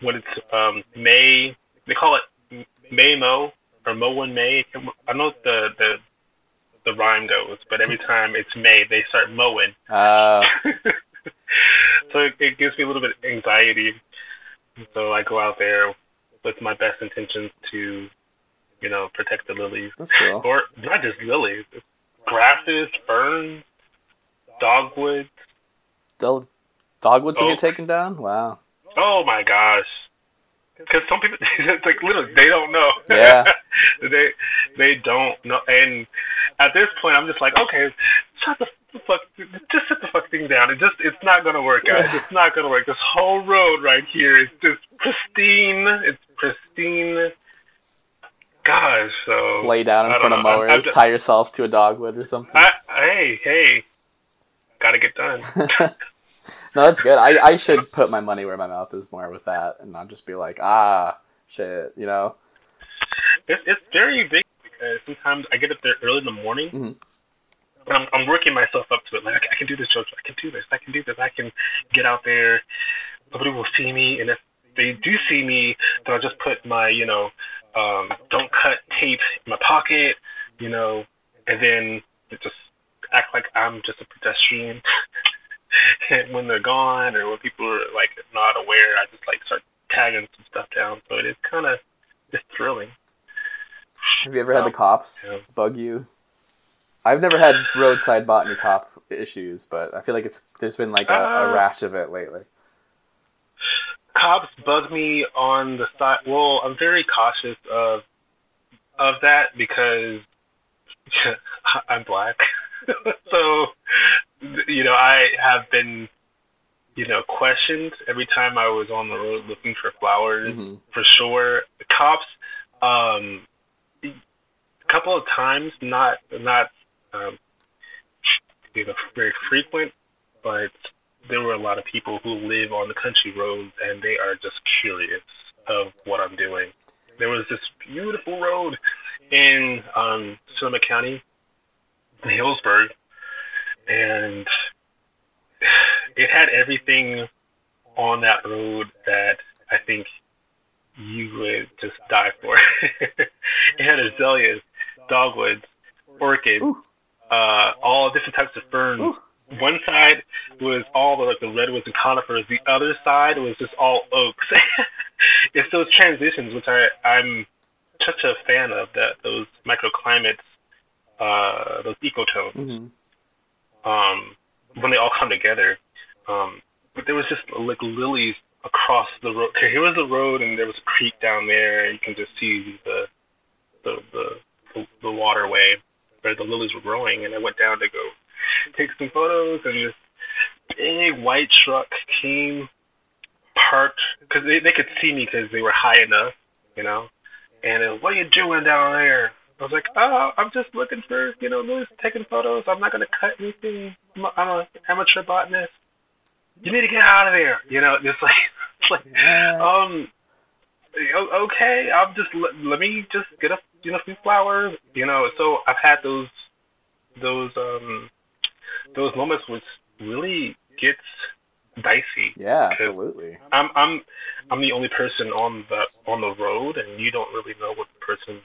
when it's um May, they call it May Mo or Mo in May. I know the the the rhyme goes, but every time it's May, they start mowing. Uh, *laughs* so it, it gives me a little bit of anxiety. So I go out there with my best intentions to, you know, protect the lilies. that's cool. Or not just lilies, grasses, ferns, dogwoods. They'll dogwoods Oh. get taken down. Wow. Oh my gosh. Because some people, *laughs* it's like literally, they don't know. Yeah. *laughs* they they don't know. And at this point, I'm just like, okay, shut the fuck, just sit the fuck thing down. It just, it's not gonna work, guys. *laughs* It's not gonna work. This whole road right here is just pristine. It's pristine. Gosh, so Just lay down in front don't of know. I'm- mowers, I'm- tie yourself to a dogwood or something. I, hey, hey, gotta get done. *laughs* no, that's good. I, I should put my money where my mouth is more with that and not just be like, ah, shit, you know? It's it's very big because sometimes I get up there early in the morning. Mhm. And I'm, I'm working myself up to it. Like I can do this, JoeJoe. I can do this. I can do this. I can get out there. Nobody will see me, and if they do see me, then I'll just put my, you know, um, don't cut tape in my pocket, you know, and then just act like I'm just a pedestrian. *laughs* and when they're gone, or when people are like not aware, I just like start tagging some stuff down. So it is kind of it's thrilling. Have you ever had the cops Yeah. bug you? I've never had roadside botany cop issues, but I feel like it's there's been like a, a Uh, rash of it lately. cops bug me on the side. Well, I'm very cautious of of that because *laughs* I'm black. *laughs* so, you know, I have been, you know, questioned every time I was on the road looking for flowers. hmm For sure, the cops. Um, couple of times, not not um, you know very frequent, but there were a lot of people who live on the country roads and they are just curious of what I'm doing. There was this beautiful road in um, Sonoma County, in Healdsburg, and it had everything on that road that I think you would just die for. *laughs* it had azaleas, dogwoods, orchids, uh, all different types of ferns. Ooh. One side was all the like the redwoods and conifers. The other side was just all oaks. *laughs* it's those transitions which I I'm such a fan of that those microclimates, uh, those ecotones hmm um, when they all come together. Um, but there was just like lilies across the road. Here was the road, and there was a creek down there. You can just see the the the, the waterway where the lilies were growing. And I went down to go take some photos, and this big white truck came parked because they they could see me because they were high enough, you know. And it, what are you doing down there? I was like, oh, I'm just looking for, you know, Louis taking photos. I'm not going to cut anything. I'm a, I'm a amateur botanist. You need to get out of there. You know, just *laughs* like, it's like, um, okay, I'm just let, let me just get a, you know, few flowers. You know, so I've had those, those, um, those moments which really gets dicey. Yeah, absolutely. I'm I'm I'm the only person on the on the road, and you don't really know what the person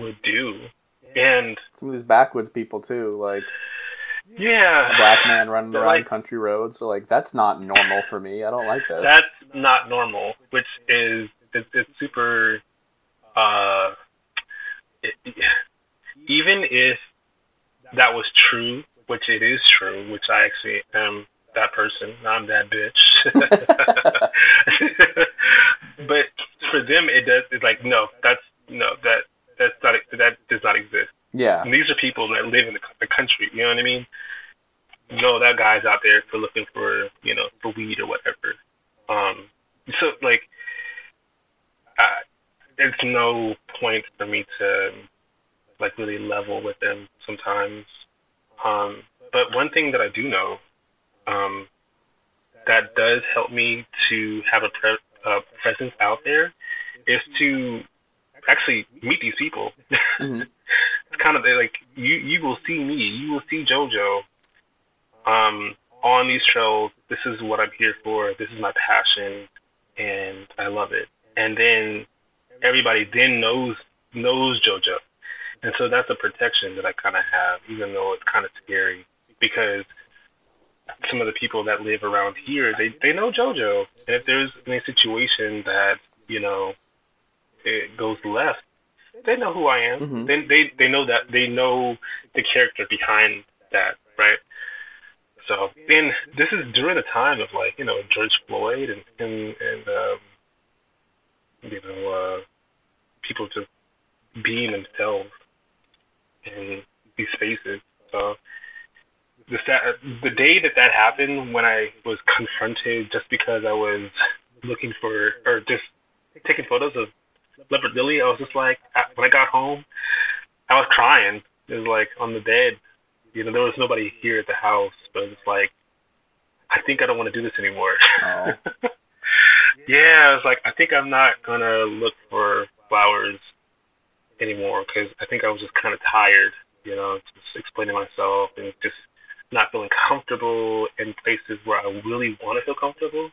would do. And Some of these backwoods people too, like Yeah. black man running around like- country roads. So like that's not normal for me. I don't like this. That's not normal, which is it's, it's super. Uh, it, even if that was true, which it is true, which I actually am that person. I'm that bitch. *laughs* but for them, it does. It's like no, that's no, that that's not that does not exist. yeah. And these are people that live in the, the country. You know what I mean? No, that guy's out there for looking for you know for weed or whatever. Um, so like, I, there's no point for me to like really level with them sometimes. Um, but one thing that I do know, um, that does help me to have a pre- uh, presence out there, is to actually meet these people. *laughs* Mhm. it's kind of like you you will see me, you will see JoeJoe um, on these trails. This is what I'm here for. This is my passion, and I love it. And then everybody then knows knows JoeJoe, and so that's a protection that I kind of have, even though it's kind of scary because some of the people that live around here they they know JoeJoe, and if there's any situation that you know it goes left, they know who I am. Mhm. They they they know that they know the character behind that, right? So then this is during the time of like you know George Floyd and and, and um, you know uh, people just being themselves in these spaces. So the the day that that happened, when I was confronted just because I was looking for or just taking photos of Leopard Lily, I was just like, when I got home, I was crying. It was like on the bed. You know, there was nobody here at the house, but it's like, I think I don't want to do this anymore. *laughs* Yeah, I was like, I think I'm not gonna look for flowers anymore because I think I was just kind of tired. You know, just explaining myself and just not feeling comfortable in places where I really want to feel comfortable.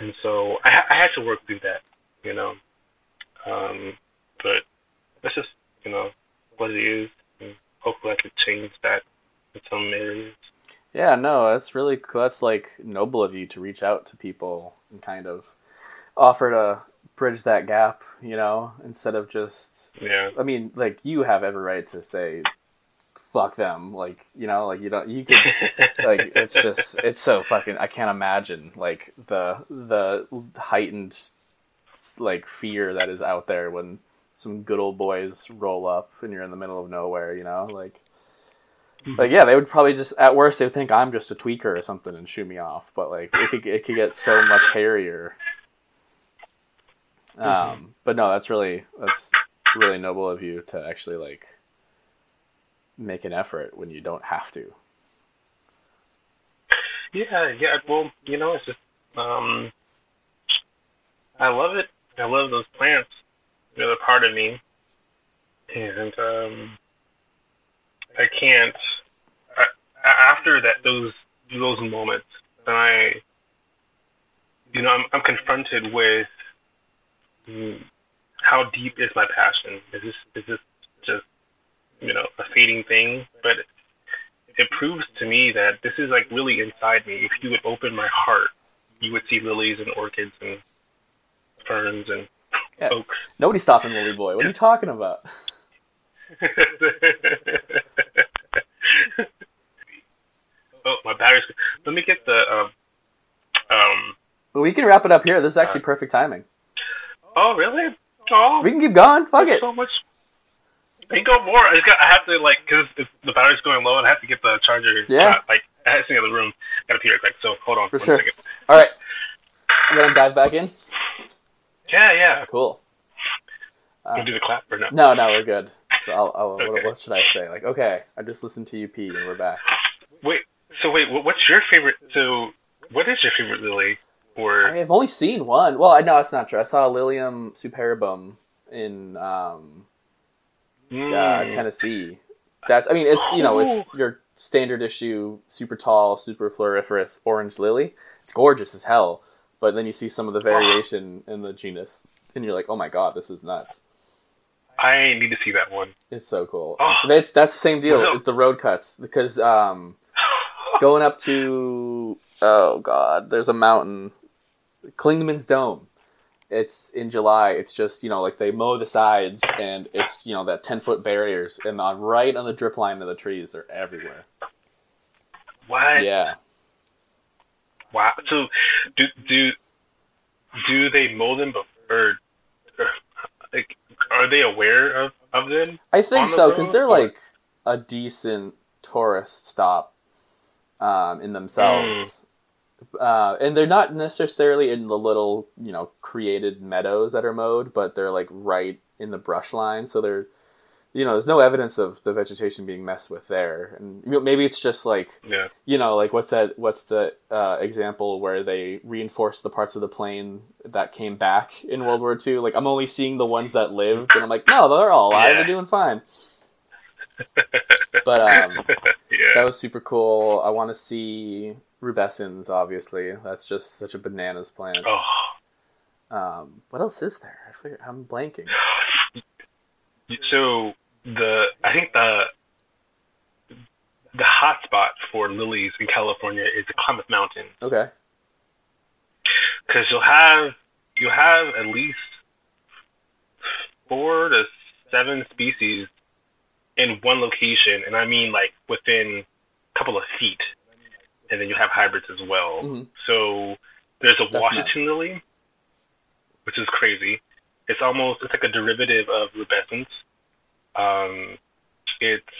And so I, I had to work through that, you know. Um, but that's just, you know, what it is. And hopefully I could change that in some areas. Yeah, no, that's really cool. That's like noble of you to reach out to people and kind of offer to bridge that gap, you know, instead of just Yeah. I mean, like you have every right to say fuck them, like, you know, like you don't you could *laughs* like it's just it's so fucking I can't imagine like the the heightened like fear that is out there when some good old boys roll up and you're in the middle of nowhere, you know, like like yeah, they would probably just at worst they would think I'm just a tweaker or something and shoot me off, but like it could it could get so much hairier. Um, but no, that's really that's really noble of you to actually like make an effort when you don't have to. Yeah, yeah. Well, you know, it's just um, I love it. I love those plants. They're a part of me, and um, I can't. After that, those those moments, then I, you know, I'm I'm confronted with mm, how deep is my passion? Is this is this just you know a fading thing? But it proves to me that this is like really inside me. If you would open my heart, you would see lilies and orchids and ferns and Yeah. oaks. Nobody's stopping Lily Boy. What are you talking about? *laughs* *laughs* oh, my battery's. Let me get the. Um, um. We can wrap it up here. This is actually perfect timing. Oh, really? Oh, We can keep going. Fuck it. so much. I go more. I got. I have to like because the battery's going low, and I have to get the charger. Yeah. uh, like I have to in the other room. Gotta pee real quick. So hold on For one sure. second. All right. You gonna dive back in? Yeah, yeah. Cool. We do the clap or no? No, no, we're good. So I'll, I'll what, what should I say? Like, okay, I just listened to you pee and we're back. Wait. So wait. What's your favorite? So what is your favorite lily? Or I've only seen one. Well, I know that's not true. I saw Lilium superbum in um, uh, Mm. Tennessee. That's I mean it's you know it's your standard issue super tall super floriferous orange lily. It's gorgeous as hell, but then you see some of the variation in the genus, and you're like, oh my god, this is nuts. I need to see that one. It's so cool. Oh. It's that's the same deal with the road cuts because um, going up to oh god, there's a mountain, Clingmans Dome. It's in July. It's just you know like they mow the sides and it's you know that ten foot barriers and on right on the drip line of the trees they're everywhere. What? Yeah. Wow. So, do do do they mow them before? Or, like, are they aware of of them? I think so because they're or- like a decent tourist stop um, in themselves, uh, and they're not necessarily in the little you know created meadows that are mowed, but they're like right in the brush line, so they're you know there's no evidence of the vegetation being messed with there, and maybe it's just like Yeah. you know like what's that what's the uh, example where they reinforced the parts of the plane that came back in world war ii like i'm only seeing the ones that lived and i'm like no they're all alive. Yeah. they're doing fine but um *laughs* yeah. that was super cool. I want to see rubescens obviously. That's just such a bananas plant. Oh. um what else is there? I forget, i'm blanking. *sighs* So the I think the the hot spot for lilies in California is the Klamath Mountain. Okay. Because you'll have you have at least four to seven species in one location, and I mean like within a couple of feet, and then you have hybrids as well. Mhm. So there's a That's Washington nuts. lily, which is crazy. It's almost it's like a derivative of rubescens. Um, it's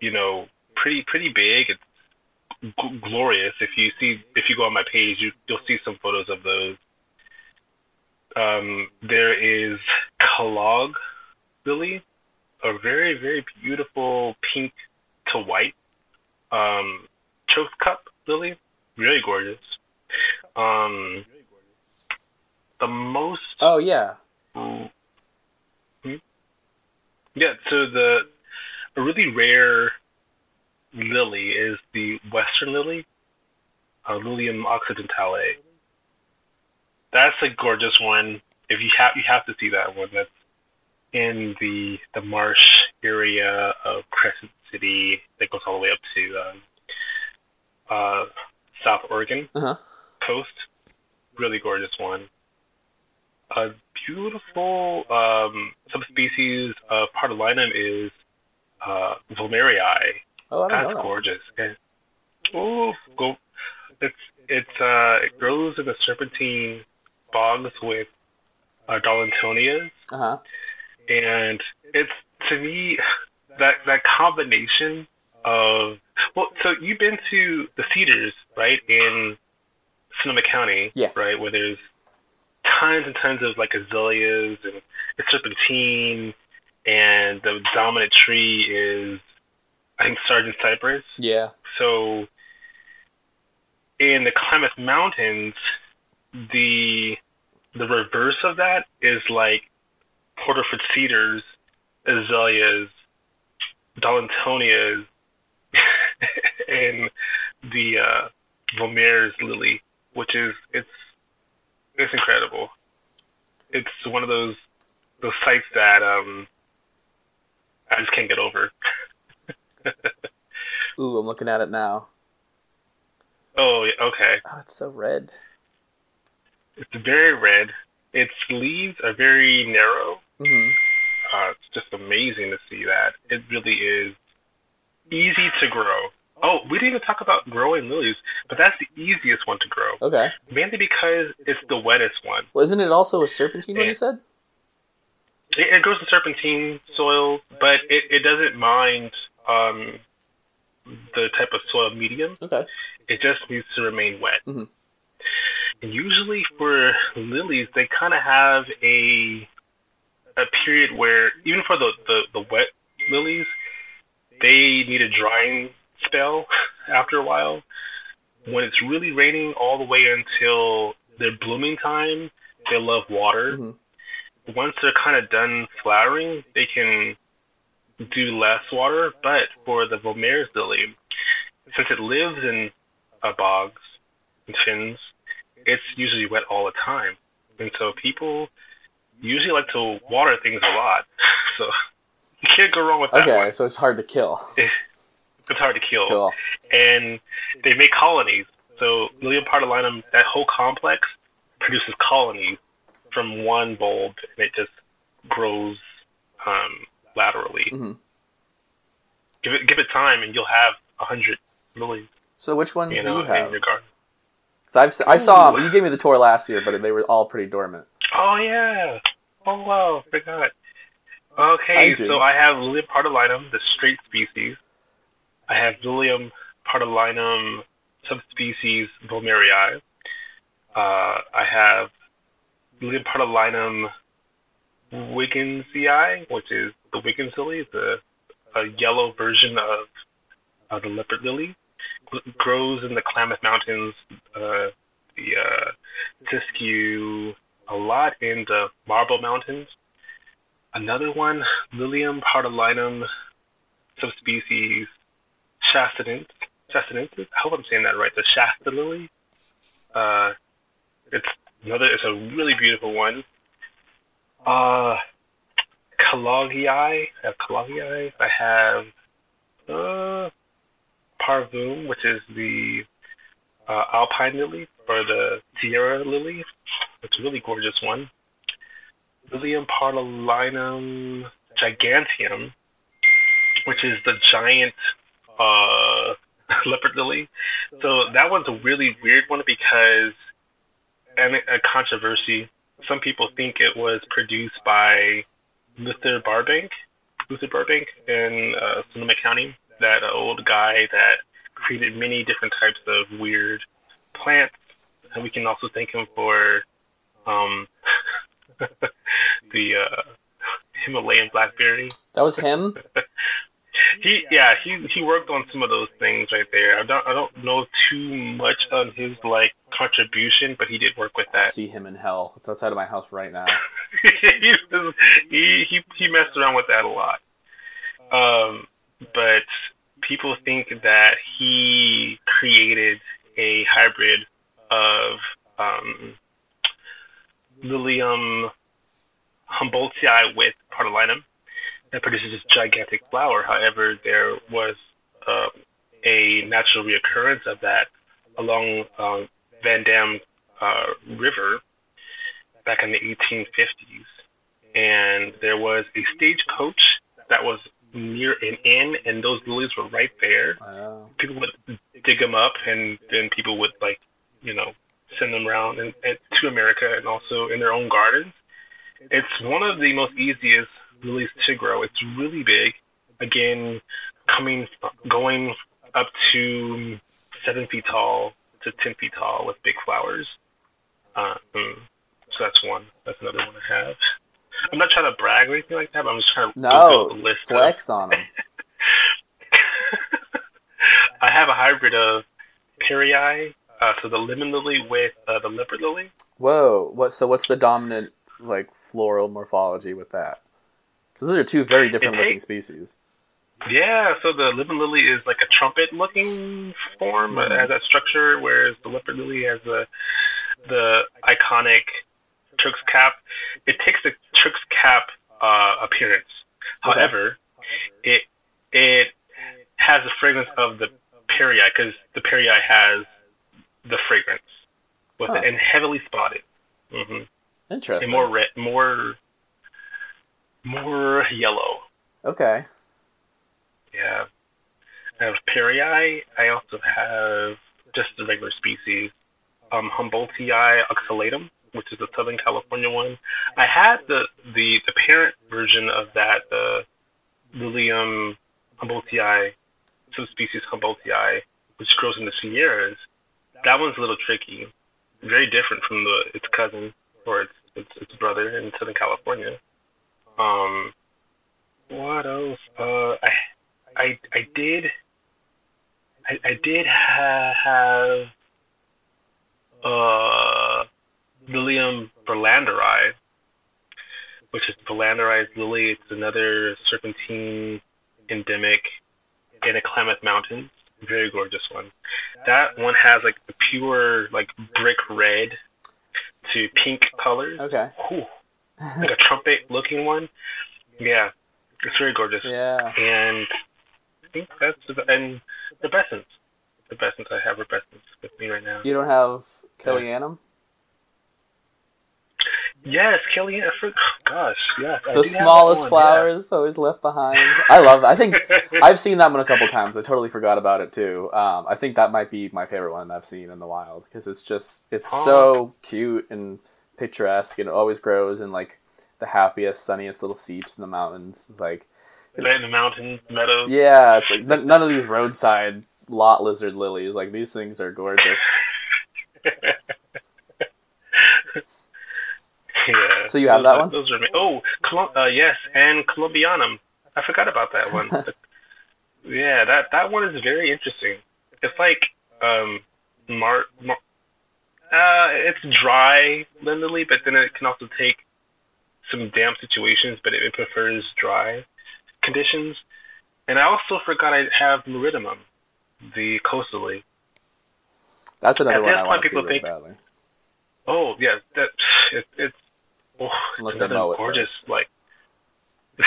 you know pretty pretty big. It's g- glorious. If you see if you go on my page, you you'll see some photos of those. Um, there is Kellogg lily, a very very beautiful pink to white. Um, choke cup lily, really gorgeous. Um, the most oh yeah Hmm? Yeah, so the a really rare lily is the western lily, uh, Lilium occidentale. That's a gorgeous one. If you have you have to see that one. That's in the the marsh area of Crescent City that goes all the way up to um, uh, South Oregon uh-huh coast. Really gorgeous one. A beautiful um, subspecies of Pardalinum is uh, Vollmeri. oh i don't That's know that. gorgeous. And, oh, go! It's it's uh, it grows in the serpentine bogs with uh, uh-huh and it's to me that that combination of well, so you've been to the Cedars, right, in Sonoma County, Yeah. right, where there's tons and tons of like azaleas and it's serpentine, and the dominant tree is I think Sargent Cypress. yeah So in the Klamath Mountains, the the reverse of that is like Port Orford cedars, azaleas, Darlingtonias, *laughs* and the uh, Vollmer's lily, which is it's it's incredible. It's one of those those sites that um I just can't get over. *laughs* ooh i'm looking at it now Oh, okay. oh it's so red It's very red. Its leaves are very narrow. Mm-hmm Uh, it's just amazing to see that. It really is easy to grow. Oh, we didn't even talk about growing lilies, but that's the easiest one to grow. okay Mainly because it's the wettest one. well, isn't it also a serpentine one you said It, it grows in serpentine soil, but it, it doesn't mind um, the type of soil medium. okay It just needs to remain wet. Mhm. And usually for lilies, they kind of have a a period where even for the, the the wet lilies, they need a drying spell *laughs* after a while. When it's really raining all the way until their blooming time, they love water. Mhm. Once they're kind of done flowering, they can do less water. But for the Vollmer's lily, since it lives in uh, bogs and fins, it's usually wet all the time. And so people usually like to water things a lot. *laughs* so you can't go wrong with that. Okay, one. so it's hard to kill. *laughs* It's hard to kill. Cool. And they make colonies. So Lilium pardalinum, that whole complex produces colonies from one bulb, and it just grows um, laterally. Mhm. Give it give it time, and you'll have a hundred lilies. So which ones You do you have? in your garden. 'Cause I've, I saw them. You gave me the tour last year, but they were all pretty dormant. Oh yeah. Oh wow, forgot. Okay, I so I have Lilium pardalinum, the straight species. I have Lilium pardalinum subspecies vollmeri. Uh, I have Lilium pardalinum wigginsii, which is the Wiggins lily. It's a, yellow version of, of the leopard lily. It grows in the Klamath Mountains, uh, the uh, Siskiyou, a lot in the Marble Mountains. Another one, Lilium pardalinum subspecies chastanensis. Chastanensis? I hope I'm saying that right. The Shasta lily. Uh, it's another. It's a really beautiful one. Uh. I have Kelloggii. I have uh, Parvum, which is the uh, Alpine lily or the Sierra lily. It's a really gorgeous one. Lilium pardalinum giganteum, which is the giant uh, *laughs* leopard lily. So that one's a really weird one because, and a controversy. Some people think it was produced by Luther Burbank, Luther Burbank in uh, Sonoma County. That old guy that created many different types of weird plants, and we can also thank him for um, *laughs* the uh, Himalayan blackberry. That was him. *laughs* He yeah he he worked on some of those things right there. I don't I don't know too much on his like contribution, but he did work with that. I see him in hell. It's outside of my house right now. *laughs* he, was- he he he messed around with that a lot. Um, but people think that he created a hybrid of um, Lilium Humboldtii with Pardalinum that produces this gigantic flower. However, there was uh, a natural reoccurrence of that along uh, Van Dam uh, River back in the 1850s, and there was a stagecoach that was near an inn, and those lilies were right there. Wow. People would dig them up, and then people would like, you know, send them around and, and to America and also in their own gardens. It's one of the most easiest lilies to grow. It's really big. Again, coming going up to seven feet tall to ten feet tall with big flowers. Um, so that's one. That's another one I have. I'm not trying to brag or anything like that. But I'm just trying to No, build a list. of- flex on them. *laughs* I have a hybrid of Parryi, uh, so the lemon lily with uh, the leopard lily. Whoa. What? So what's the dominant like floral morphology with that? Because those are two very different It looking takes- species. Yeah, so the lemon lily is like a trumpet-looking form. It has that structure, whereas the leopard lily has the the iconic Turk's cap. It takes the Turk's cap uh, appearance. Okay. However, it it has the fragrance of the Parryi because the Parryi has the fragrance with Huh. it and heavily spotted. hmm Interesting. and more red, more more yellow. Okay. Yeah. I have Parryi. I also have just the regular species, um, Humboldtii ocellatum, which is the Southern California one. I had the the, the parent version of that, the Lilium Humboldtii, subspecies Humboldtii, which grows in the Sierras. That one's a little tricky, very different from the its cousin or its its, its brother in Southern California. Um, what else? Uh, I I I did I, I did ha- have uh Lilium bolanderi, which is berlanderized lily. It's another serpentine endemic in the Klamath Mountains. Very gorgeous one. That one has like the pure like brick red to pink colors. Okay. Whew. like a trumpet looking one. Yeah, It's very gorgeous. Yeah. And I think that's the, and the Bessons. The Bessons I have are Bessons with me right now. You don't have Kelleyanum? Yes. I gosh, yes. I The do have that smallest flowers always left behind. I love. I think *laughs* I've seen that one a couple times. I totally forgot about it too. Um, I think that might be my favorite one I've seen in the wild because it's just it's Oh. so cute and picturesque and it always grows in like the happiest, sunniest little seeps in the mountains. It's like in the mountain meadow. yeah, it's like none of these roadside lot lizard lilies. Like these things are gorgeous. *laughs* Yeah. So you have those that one? Those are oh, uh, yes, and Columbianum. I forgot about that one. *laughs* yeah, that that one is very interesting. It's like um, mar, mar uh, it's dry lily, but then it can also take some damp situations, but it, it prefers dry conditions. And I also forgot I have maritimum, the coastal lily. That's another At one I want to see really think- badly. Oh yeah, that it, it's oh, Unless they another mow it gorgeous like. *laughs*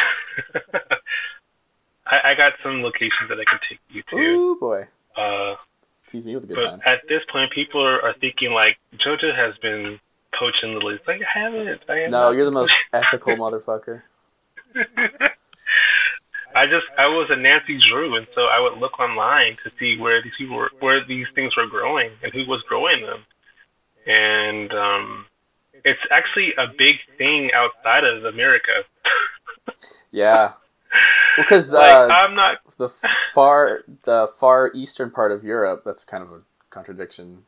I, I got some locations that I can take you to. Ooh boy, Uh, tease me with a good but time. at this point, people are, are thinking like JoeJoe has been poaching lilies. Like I haven't. I have No, you're the most *laughs* ethical motherfucker. I just I was a Nancy Drew, and so I would look online to see where these people were, where these things were growing and who was growing them. And um, it's actually a big thing outside of America. Yeah, *laughs* because like uh, I'm not. the far the far eastern part of Europe. That's kind of a contradiction,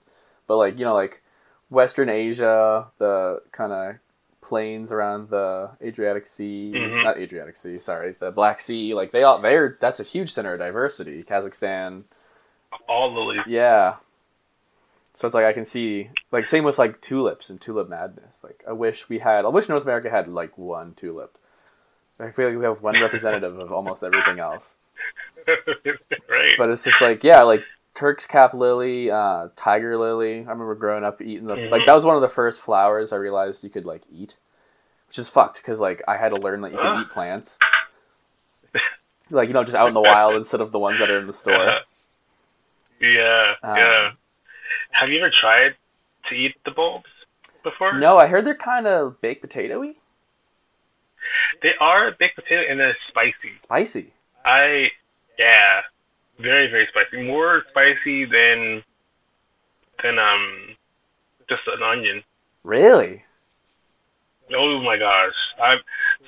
but like you know, like Western Asia, the kind of plains around the Adriatic Sea, Mhm. not Adriatic Sea, sorry, the Black Sea. Like they all they're that's a huge center of diversity. Kazakhstan, all lilies. yeah. So it's like I can see like same with like tulips and tulip madness. Like I wish we had I wish North America had like one tulip. I feel like we have one representative of almost everything else. *laughs* right. But it's just like yeah, like Turk's cap lily, uh, tiger lily. I remember growing up eating the like that was one of the first flowers I realized you could like eat, which is fucked because like I had to learn that you can Huh? eat plants, like you know just out in the wild instead of the ones that are in the store. *laughs* Yeah, Um, yeah. Have you ever tried to eat the bulbs before? No, I heard they're kind of baked potatoy, They are baked potato and they're spicy. spicy. I yeah, very very spicy. More spicy than than um just an onion. Really? Oh my gosh! I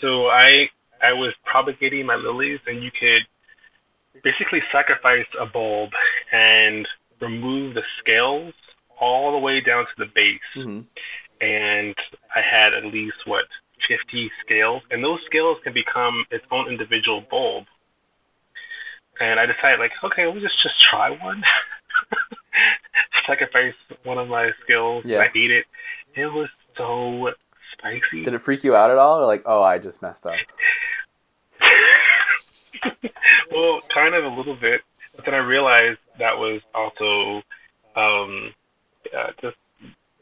so I I was propagating my lilies, and you could basically sacrifice a bulb and remove the scales all the way down to the base. hmm and I had at least what 50 scales, and those scales can become its own individual bulb. And I decided, like, okay, we'll just just try one. *laughs* Sacrifice one of my scales. Yeah. I ate it. It was so spicy. Did it freak you out at all? Or like, oh, I just messed up. *laughs* well, kind of a little bit, but then I realized that was also um, uh, just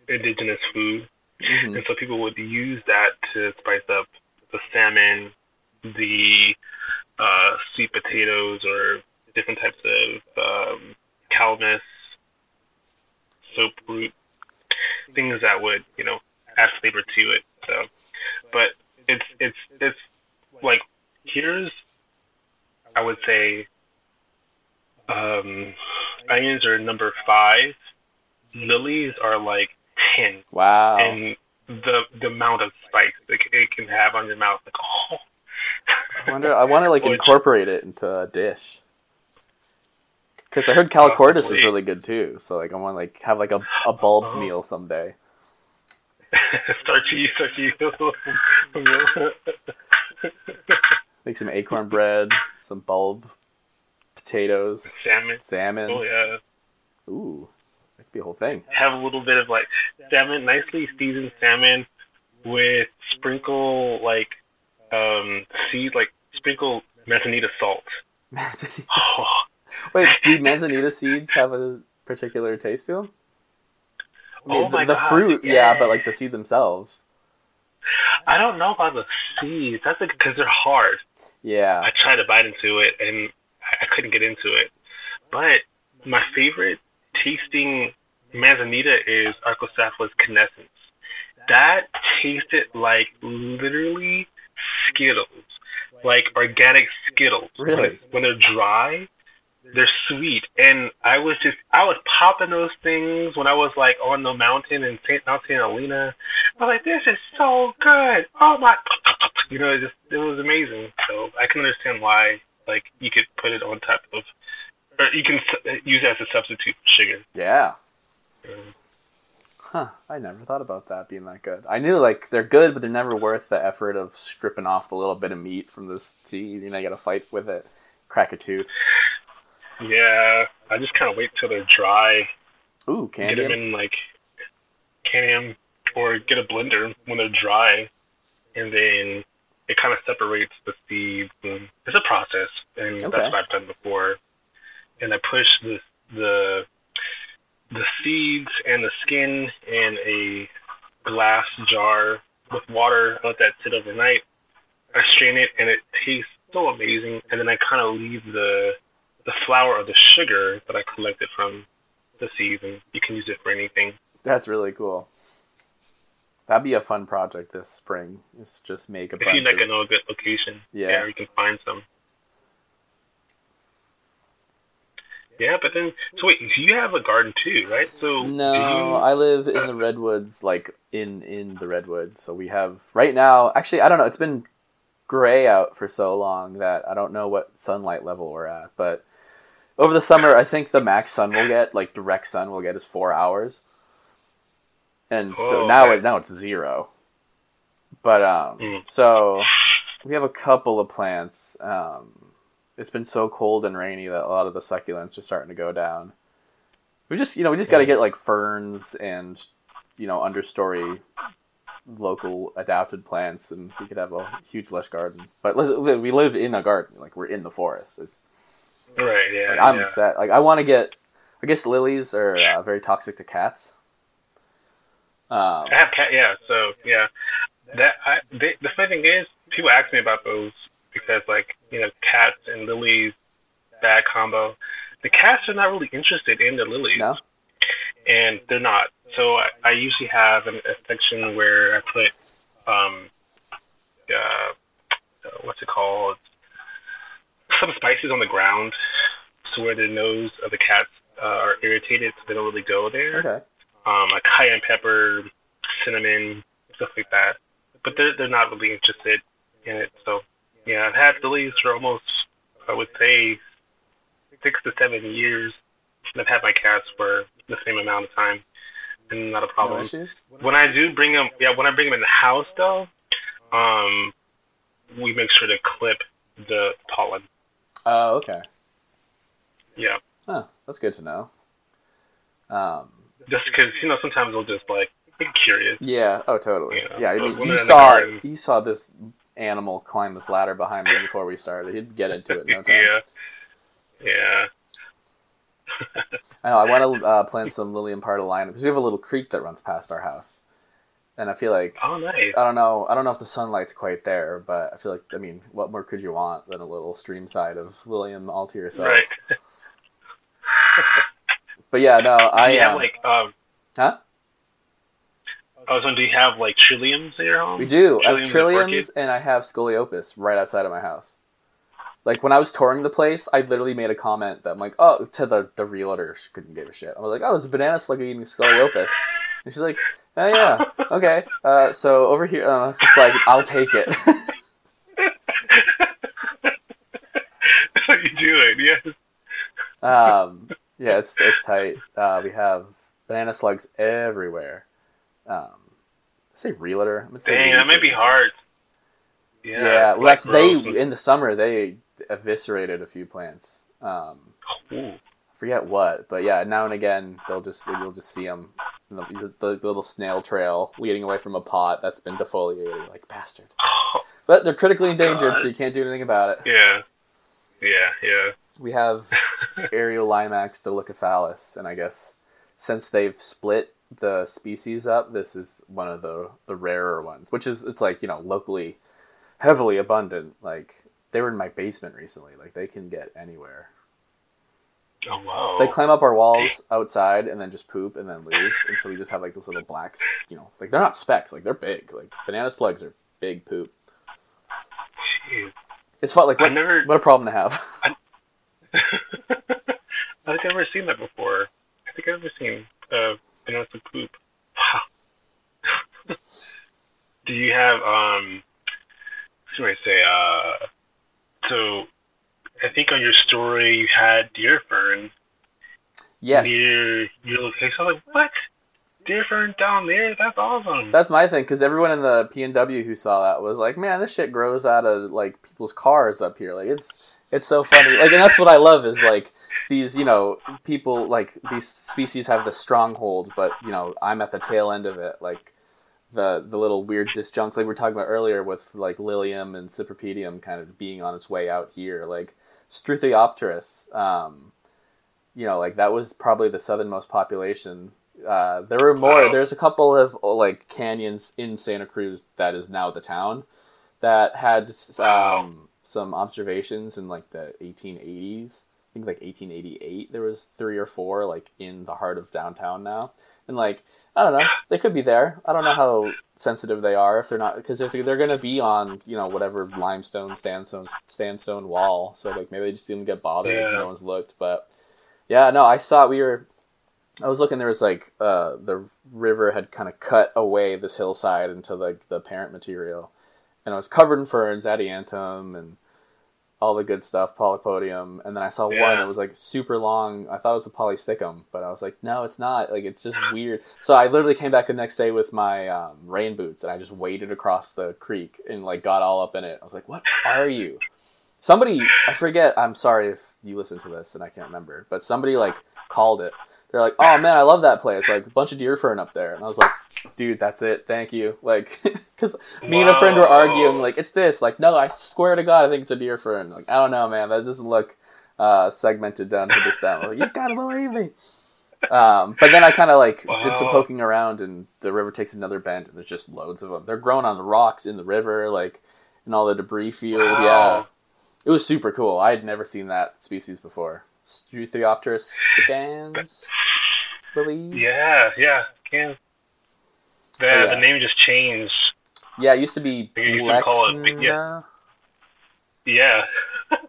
indigenous food. hmm And so people would use that to spice up the salmon, the uh, sweet potatoes, or different types of um, calamus, soap root, things that would you know add flavor to it. So, but it's it's it's like here's I would say um, onions are number five, lilies are like ten Wow. and the the amount of spice that it can have on your mouth, like oh. I wonder. I want to like *laughs* Which- incorporate it into a dish. Because I heard Calochortus is really good too. So like I want to like have like a, a bulb Oh. meal someday. *laughs* starchy, starchy. Make some acorn bread, some bulb potatoes, salmon. salmon. Oh yeah. Ooh, be a whole thing. Have a little bit of like salmon, nicely seasoned salmon with sprinkle like um seed like sprinkle manzanita salt. *laughs* Manzanita- *laughs* Oh, Wait, do manzanita seeds have a particular taste to them? I mean, Oh my the, the God, fruit, yeah. yeah. but like the seed themselves. I don't know about the seeds. That's because they're hard. Yeah. I tried to bite into it and I couldn't get into it. But my favorite tasting manzanita is Arctostaphylos canescens. That tasted like literally Skittles, like organic Skittles. Really? When, when they're dry, they're sweet, and I was just I was popping those things when I was like on the mountain in Saint Mount Saint Helena. I was like, this is so good. Oh my, *laughs* you know, it just it was amazing. So I can understand why like you could put it on top of, or you can use it as a substitute for sugar. Yeah. Huh. I never thought about that being that good. I knew like they're good, but they're never worth the effort of stripping off the little bit of meat from this tea. You know, you got to fight with it, crack a tooth. Yeah, I just kind of wait till they're dry, Ooh, can get them in like can or get a blender when they're dry, and then it kind of separates the seeds. And it's a process, and Okay. that's what I've done before. And I push the the the seeds and the skin in a glass jar with water. I let that sit overnight. I strain it, and it tastes so amazing. And then I kind of leave the the flour or the sugar that I collected from the seeds, and you can use it for anything. That's really cool. That'd be a fun project this spring. Is just make a If you like of know a good location, Yeah. you can find some. Yeah, but then so wait, so you have a garden too, right? So No, you, I live in the redwoods, like in in the redwoods. So we have right now. Actually, I don't know. It's been gray out for so long that I don't know what sunlight level we're at. But over the summer, I think the max sun we'll get, like direct sun, we'll get is four hours. And so Oh, now okay. it now it's zero. But um, Mm. so we have a couple of plants. Um, it's been so cold and rainy that a lot of the succulents are starting to go down. We just, you know, we just got to get like ferns and, you know, understory local adapted plants, and we could have a huge lush garden. But we live in a garden, like we're in the forest. It's, right? Yeah, like, I'm yeah. set. Like I want to get. I guess lilies are uh, very toxic to cats. Um, I have cat. Yeah, so yeah, that I they, the funny thing is, people ask me about those because like you know cats and lilies, bad combo. The cats are not really interested in the lilies. no, and they're not. So I, I usually have an, a section where I put, um, uh, uh, what's it called? Some spices on the ground, so where the nose of the cats uh, are irritated, so they don't really go there. okay, Um, like cayenne pepper, cinnamon, stuff like that. But they're they're not really interested in it. So yeah, I've had lilies for almost, I would say, six to seven years. And I've had my cats for the same amount of time, and not a problem. issues. When I do bring them, yeah, when I bring them in the house though, um, we make sure to clip the pollen. Oh, okay. Yeah, Huh, that's good to know. Um, just because you know sometimes they'll just like be curious. yeah. Oh, totally. Yeah, Yeah. I mean, you they're in the saw you saw this animal climb this ladder behind me before we started. He'd get into it in no *laughs* time. yeah, yeah. *laughs* I know. I want to *laughs* uh, plant some Lilium pardalina because we have a little creek that runs past our house, and I feel like Oh, nice. I don't know. I don't know if the sunlight's quite there, but I feel like I mean, what more could you want than a little stream side of Lilium all to yourself? Right. But yeah, no, I have um, like um? huh? I was wondering, do you have like trilliums in your home? We do. I have trilliums and I have scoliopus right outside of my house. Like when I was touring the place, I literally made a comment that I'm like, oh, to the the realtor she couldn't give a shit. I was like, oh, there's a banana slug eating scoliopus, and she's like, oh yeah, *laughs* okay. Uh, so over here, uh, it's just like I'll take it. That's *laughs* what you do it. Yes. um, yeah, it's it's tight. Uh, we have banana slugs everywhere. Um, say realtor. I'm gonna say Dang, that might be hard. Yeah. Yeah, well, that's they in the summer they eviscerated a few plants. Um, forget what, but yeah, now and again they'll just you'll just see them, the, the, the little snail trail leading away from a pot that's been defoliated, like bastard. *laughs* But they're critically endangered, so you can't do anything about it. Yeah. Yeah. Yeah. We have *laughs* Ariolimax dolichophallus, and I guess since they've split the species up, this is one of the the rarer ones, which is it's like you know locally heavily abundant. Like they were in my basement recently. Like they can get anywhere. Oh wow. They climb up our walls outside and then just poop and then leave. And so we just have like this little black, you know, like they're not specks, like they're big. Like banana slugs are big poop. Jeez. It's fun. Like what, never- what a problem to have. *laughs* I think *laughs* I've never seen that before. I think I've never seen uh, uh, banana slug poop. Wow. *laughs* Do you have um? What do I say? Uh, so I think on your story you had deer fern. yes, near your location. I'm like, what? Deer fern down there? That's awesome. that's my thing. Because everyone in the PNW who saw that was like, "Man, this shit grows out of like people's cars up here. Like it's it's so funny. Like, and that's what I love is like." These, you know, people like these species have the stronghold, but you know, I'm at the tail end of it. Like, the the little weird disjuncts like we are talking about earlier with like Lilium and Cypripedium kind of being on its way out here. Like Struthiopteris, um, you know, like that was probably the southernmost population. Uh, there were more. There's a couple of like canyons in Santa Cruz that is now the town that had um, some observations in like the 1880s. I think like 1888. There was three or four like in the heart of downtown now, and like I don't know. They could be there. I don't know how sensitive they are if they're not because if they're going to be on you know whatever limestone sandstone sandstone wall. So like maybe they just didn't get bothered. Yeah. No one's looked, but yeah, no. I saw we were. I was looking. There was like uh, the river had kind of cut away this hillside into like the parent material, and I was covered in ferns, adiantum, and all the good stuff, polypodium. And then I saw one Yeah. that was like super long. I thought it was a polystichum, but I was like, no, it's not. Like it's just weird. So I literally came back the next day with my um, rain boots, and I just waded across the creek and like got all up in it. I was like, what are you? Somebody, I forget. I'm sorry if you listen to this and I can't remember, but somebody like called it. They're like, "Oh man, I love that place. Like a bunch of deer fern up there." And I was like, "Dude, that's it. Thank you." Like, *laughs* because me and a friend were arguing. Like, it's this. Like, no, I swear to God, I think it's a deer fern. Like, I don't know, man. That doesn't look uh, segmented down to this down. Like, you *laughs* gotta believe me. Um, but then I kind of like did some poking around, and the river takes another bend, and there's just loads of them. They're growing on the rocks in the river, like in all the debris field. Wow. Yeah, it was super cool. I had never seen that species before. Struthiopteris spicans, believe. Yeah, yeah. Can the Oh, yeah. the name just changed. Yeah, it used to be used to call it-. Yeah. *laughs*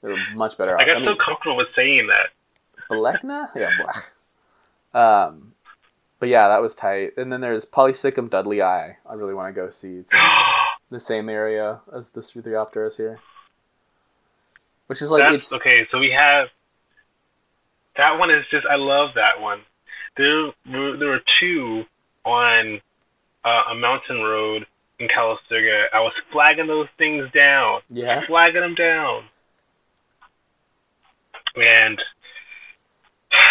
They were much better. I got I so comfortable with saying that. Blechna? Yeah, Blech. Um, but yeah, that was tight. And then there's Polystichum dudleyi. I really want to go see. It's in *gasps* the same area as the Struthiopteris here. Which is like, That's it's. okay. So we have that one is just I love that one. There were, there were two on uh, a mountain road in Calistoga. I was flagging those things down, Yeah. flagging them down, and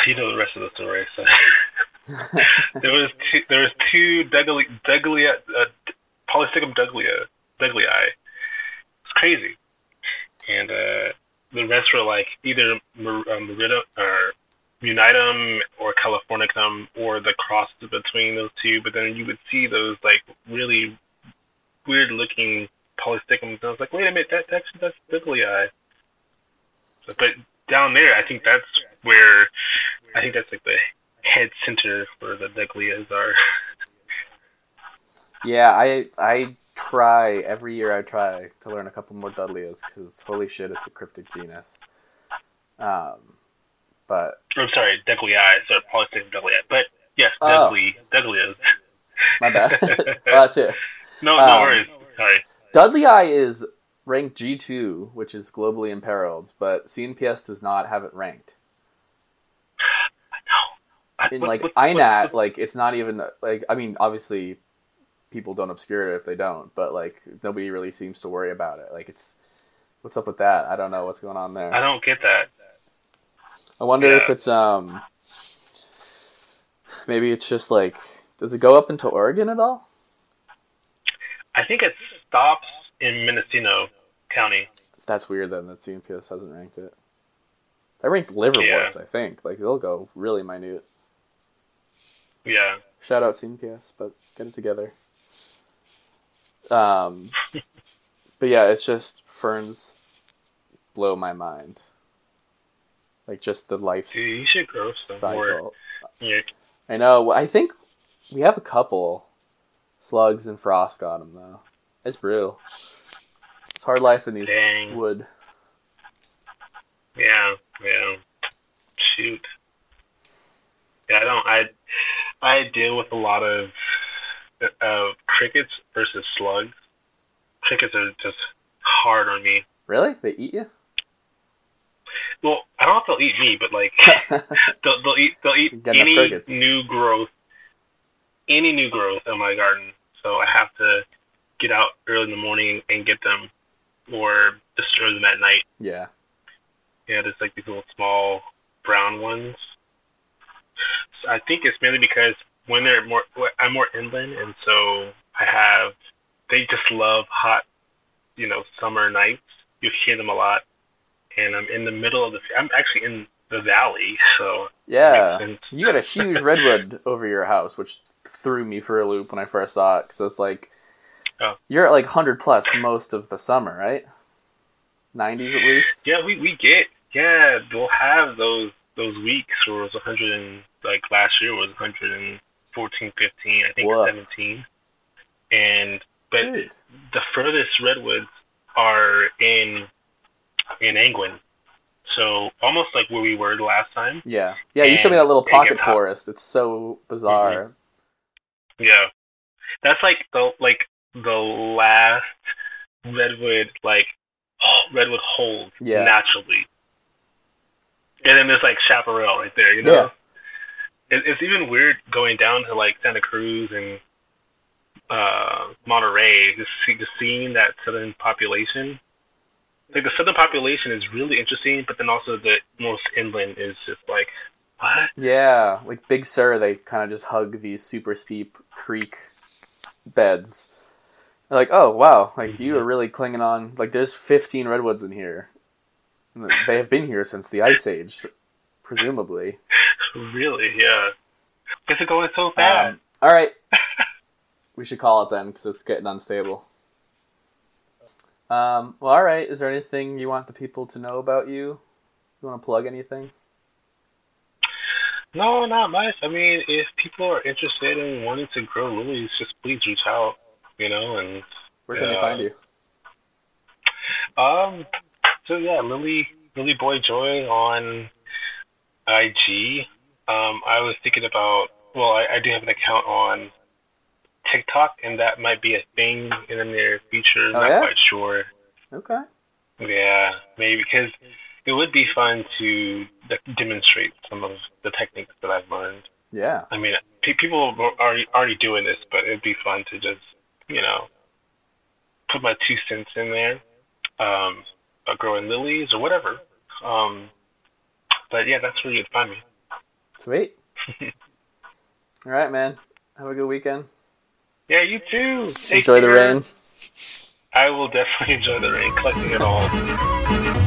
you know the rest of the story. So *laughs* there was two, there was two Dugli, Duglia, uh, Polystichum Duglia, Duglii. It's crazy, and uh, the rest were like either Mer- uh, Merida or Unitum or Californicum or the cross between those two. But then you would see those like really weird looking polystichums. And I was like, wait a minute, that, that's that's Duglii. So, but down there, I think that's where I think that's like the head center where the Duglias are. *laughs* Yeah, I I try every year. I try to learn a couple more Dudleys because holy shit, it's a cryptic genus. Um, but I'm sorry, Duglii, so polystichum Duglii. But yes, Oh. Dugli, Duglias. *laughs* my bad. *laughs* well, that's it. No, no Um, worries. Sorry. Dudleyi is ranked G two, which is globally imperiled, but CNPS does not have it ranked. I- In what- like what- INAT, what- like it's not even like I mean, obviously, people don't obscure it if they don't, but like nobody really seems to worry about it. Like it's what's up with that? I don't know what's going on there. I don't get that. I wonder if it's um maybe it's just like does it go up into Oregon at all? I think it stops in Mendocino County. That's weird then that CNPS hasn't ranked it. I ranked liverworts, I think. Like they'll go really minute. Yeah. Shout out CNPS, but get it together. Um, *laughs* but yeah, it's just ferns blow my mind. Like just the life Dude, you should grow some more. cycle. Yeah. I know. I think we have a couple slugs and frost on them though. It's brutal. It's hard life in these Dang. wood. Yeah, yeah. Shoot. Yeah, I don't. I I deal with a lot of uh, crickets versus slugs. Crickets are just hard on me. Really? They eat you? Well, I don't know if they'll eat me, but like *laughs* they'll, they'll eat they'll eat any new growth, any new growth in my garden. So I have to get out early in the morning and get them, or destroy them at night. yeah. Yeah, there's like these little small brown ones. So I think it's mainly because when they're more, I'm more inland, and so I have, they just love hot, you know, summer nights. You hear them a lot, and I'm in the middle of the. I'm actually in the valley, so Yeah. You got a huge redwood *laughs* over your house, which threw me for a loop when I first saw it. Because it's like, Oh. you're at like 100 plus most of the summer, right? 90s at least? yeah, we we get yeah, we'll have those those weeks where it was 100 and like last year was 114, 15, I think Woof. 17, and but Dude. the furthest redwoods are in in Angwin. So almost like where we were the last time. Yeah. Yeah, you showed me that little pocket forest. It's so bizarre. Yeah. That's like the like the last redwood like redwood hold Yeah. naturally. And then there's like chaparral right there, you know. Yeah. It, it's even weird going down to like Santa Cruz and uh Monterey, just see, just seeing that southern population. Like the southern population is really interesting, but then also the most inland is just like what? Yeah, like Big Sur, they kind of just hug these super steep creek beds. They're like, oh wow, like you are really clinging on. Like there's 15 redwoods in here. They have been here since the Ice Age, presumably. Really? Yeah. Is it going so fast. Um, all right, *laughs* we should call it then because it's getting unstable. Um, well, all right. Is there anything you want the people to know about you? You want to plug anything? No, not much. I mean, if people are interested in wanting to grow lilies, just please reach out. You know, and Where can they find you? um, so yeah, Lily Lily Boy Joy on IG. Um, I was thinking about. Well, I, I do have an account on TikTok, and that might be a thing in the near future. Oh, not yeah? quite sure. Okay. Yeah, maybe because it would be fun to de- demonstrate some of the techniques that I've learned. Yeah. I mean, pe- people are already doing this, but it'd be fun to just, you know, put my two cents in there, um, about growing lilies or whatever. Um, but yeah, that's where you'd find me. Sweet. *laughs* all right, man. Have a good weekend. Yeah, you too. Take Enjoy the rain. I will definitely enjoy the rain, collecting it all.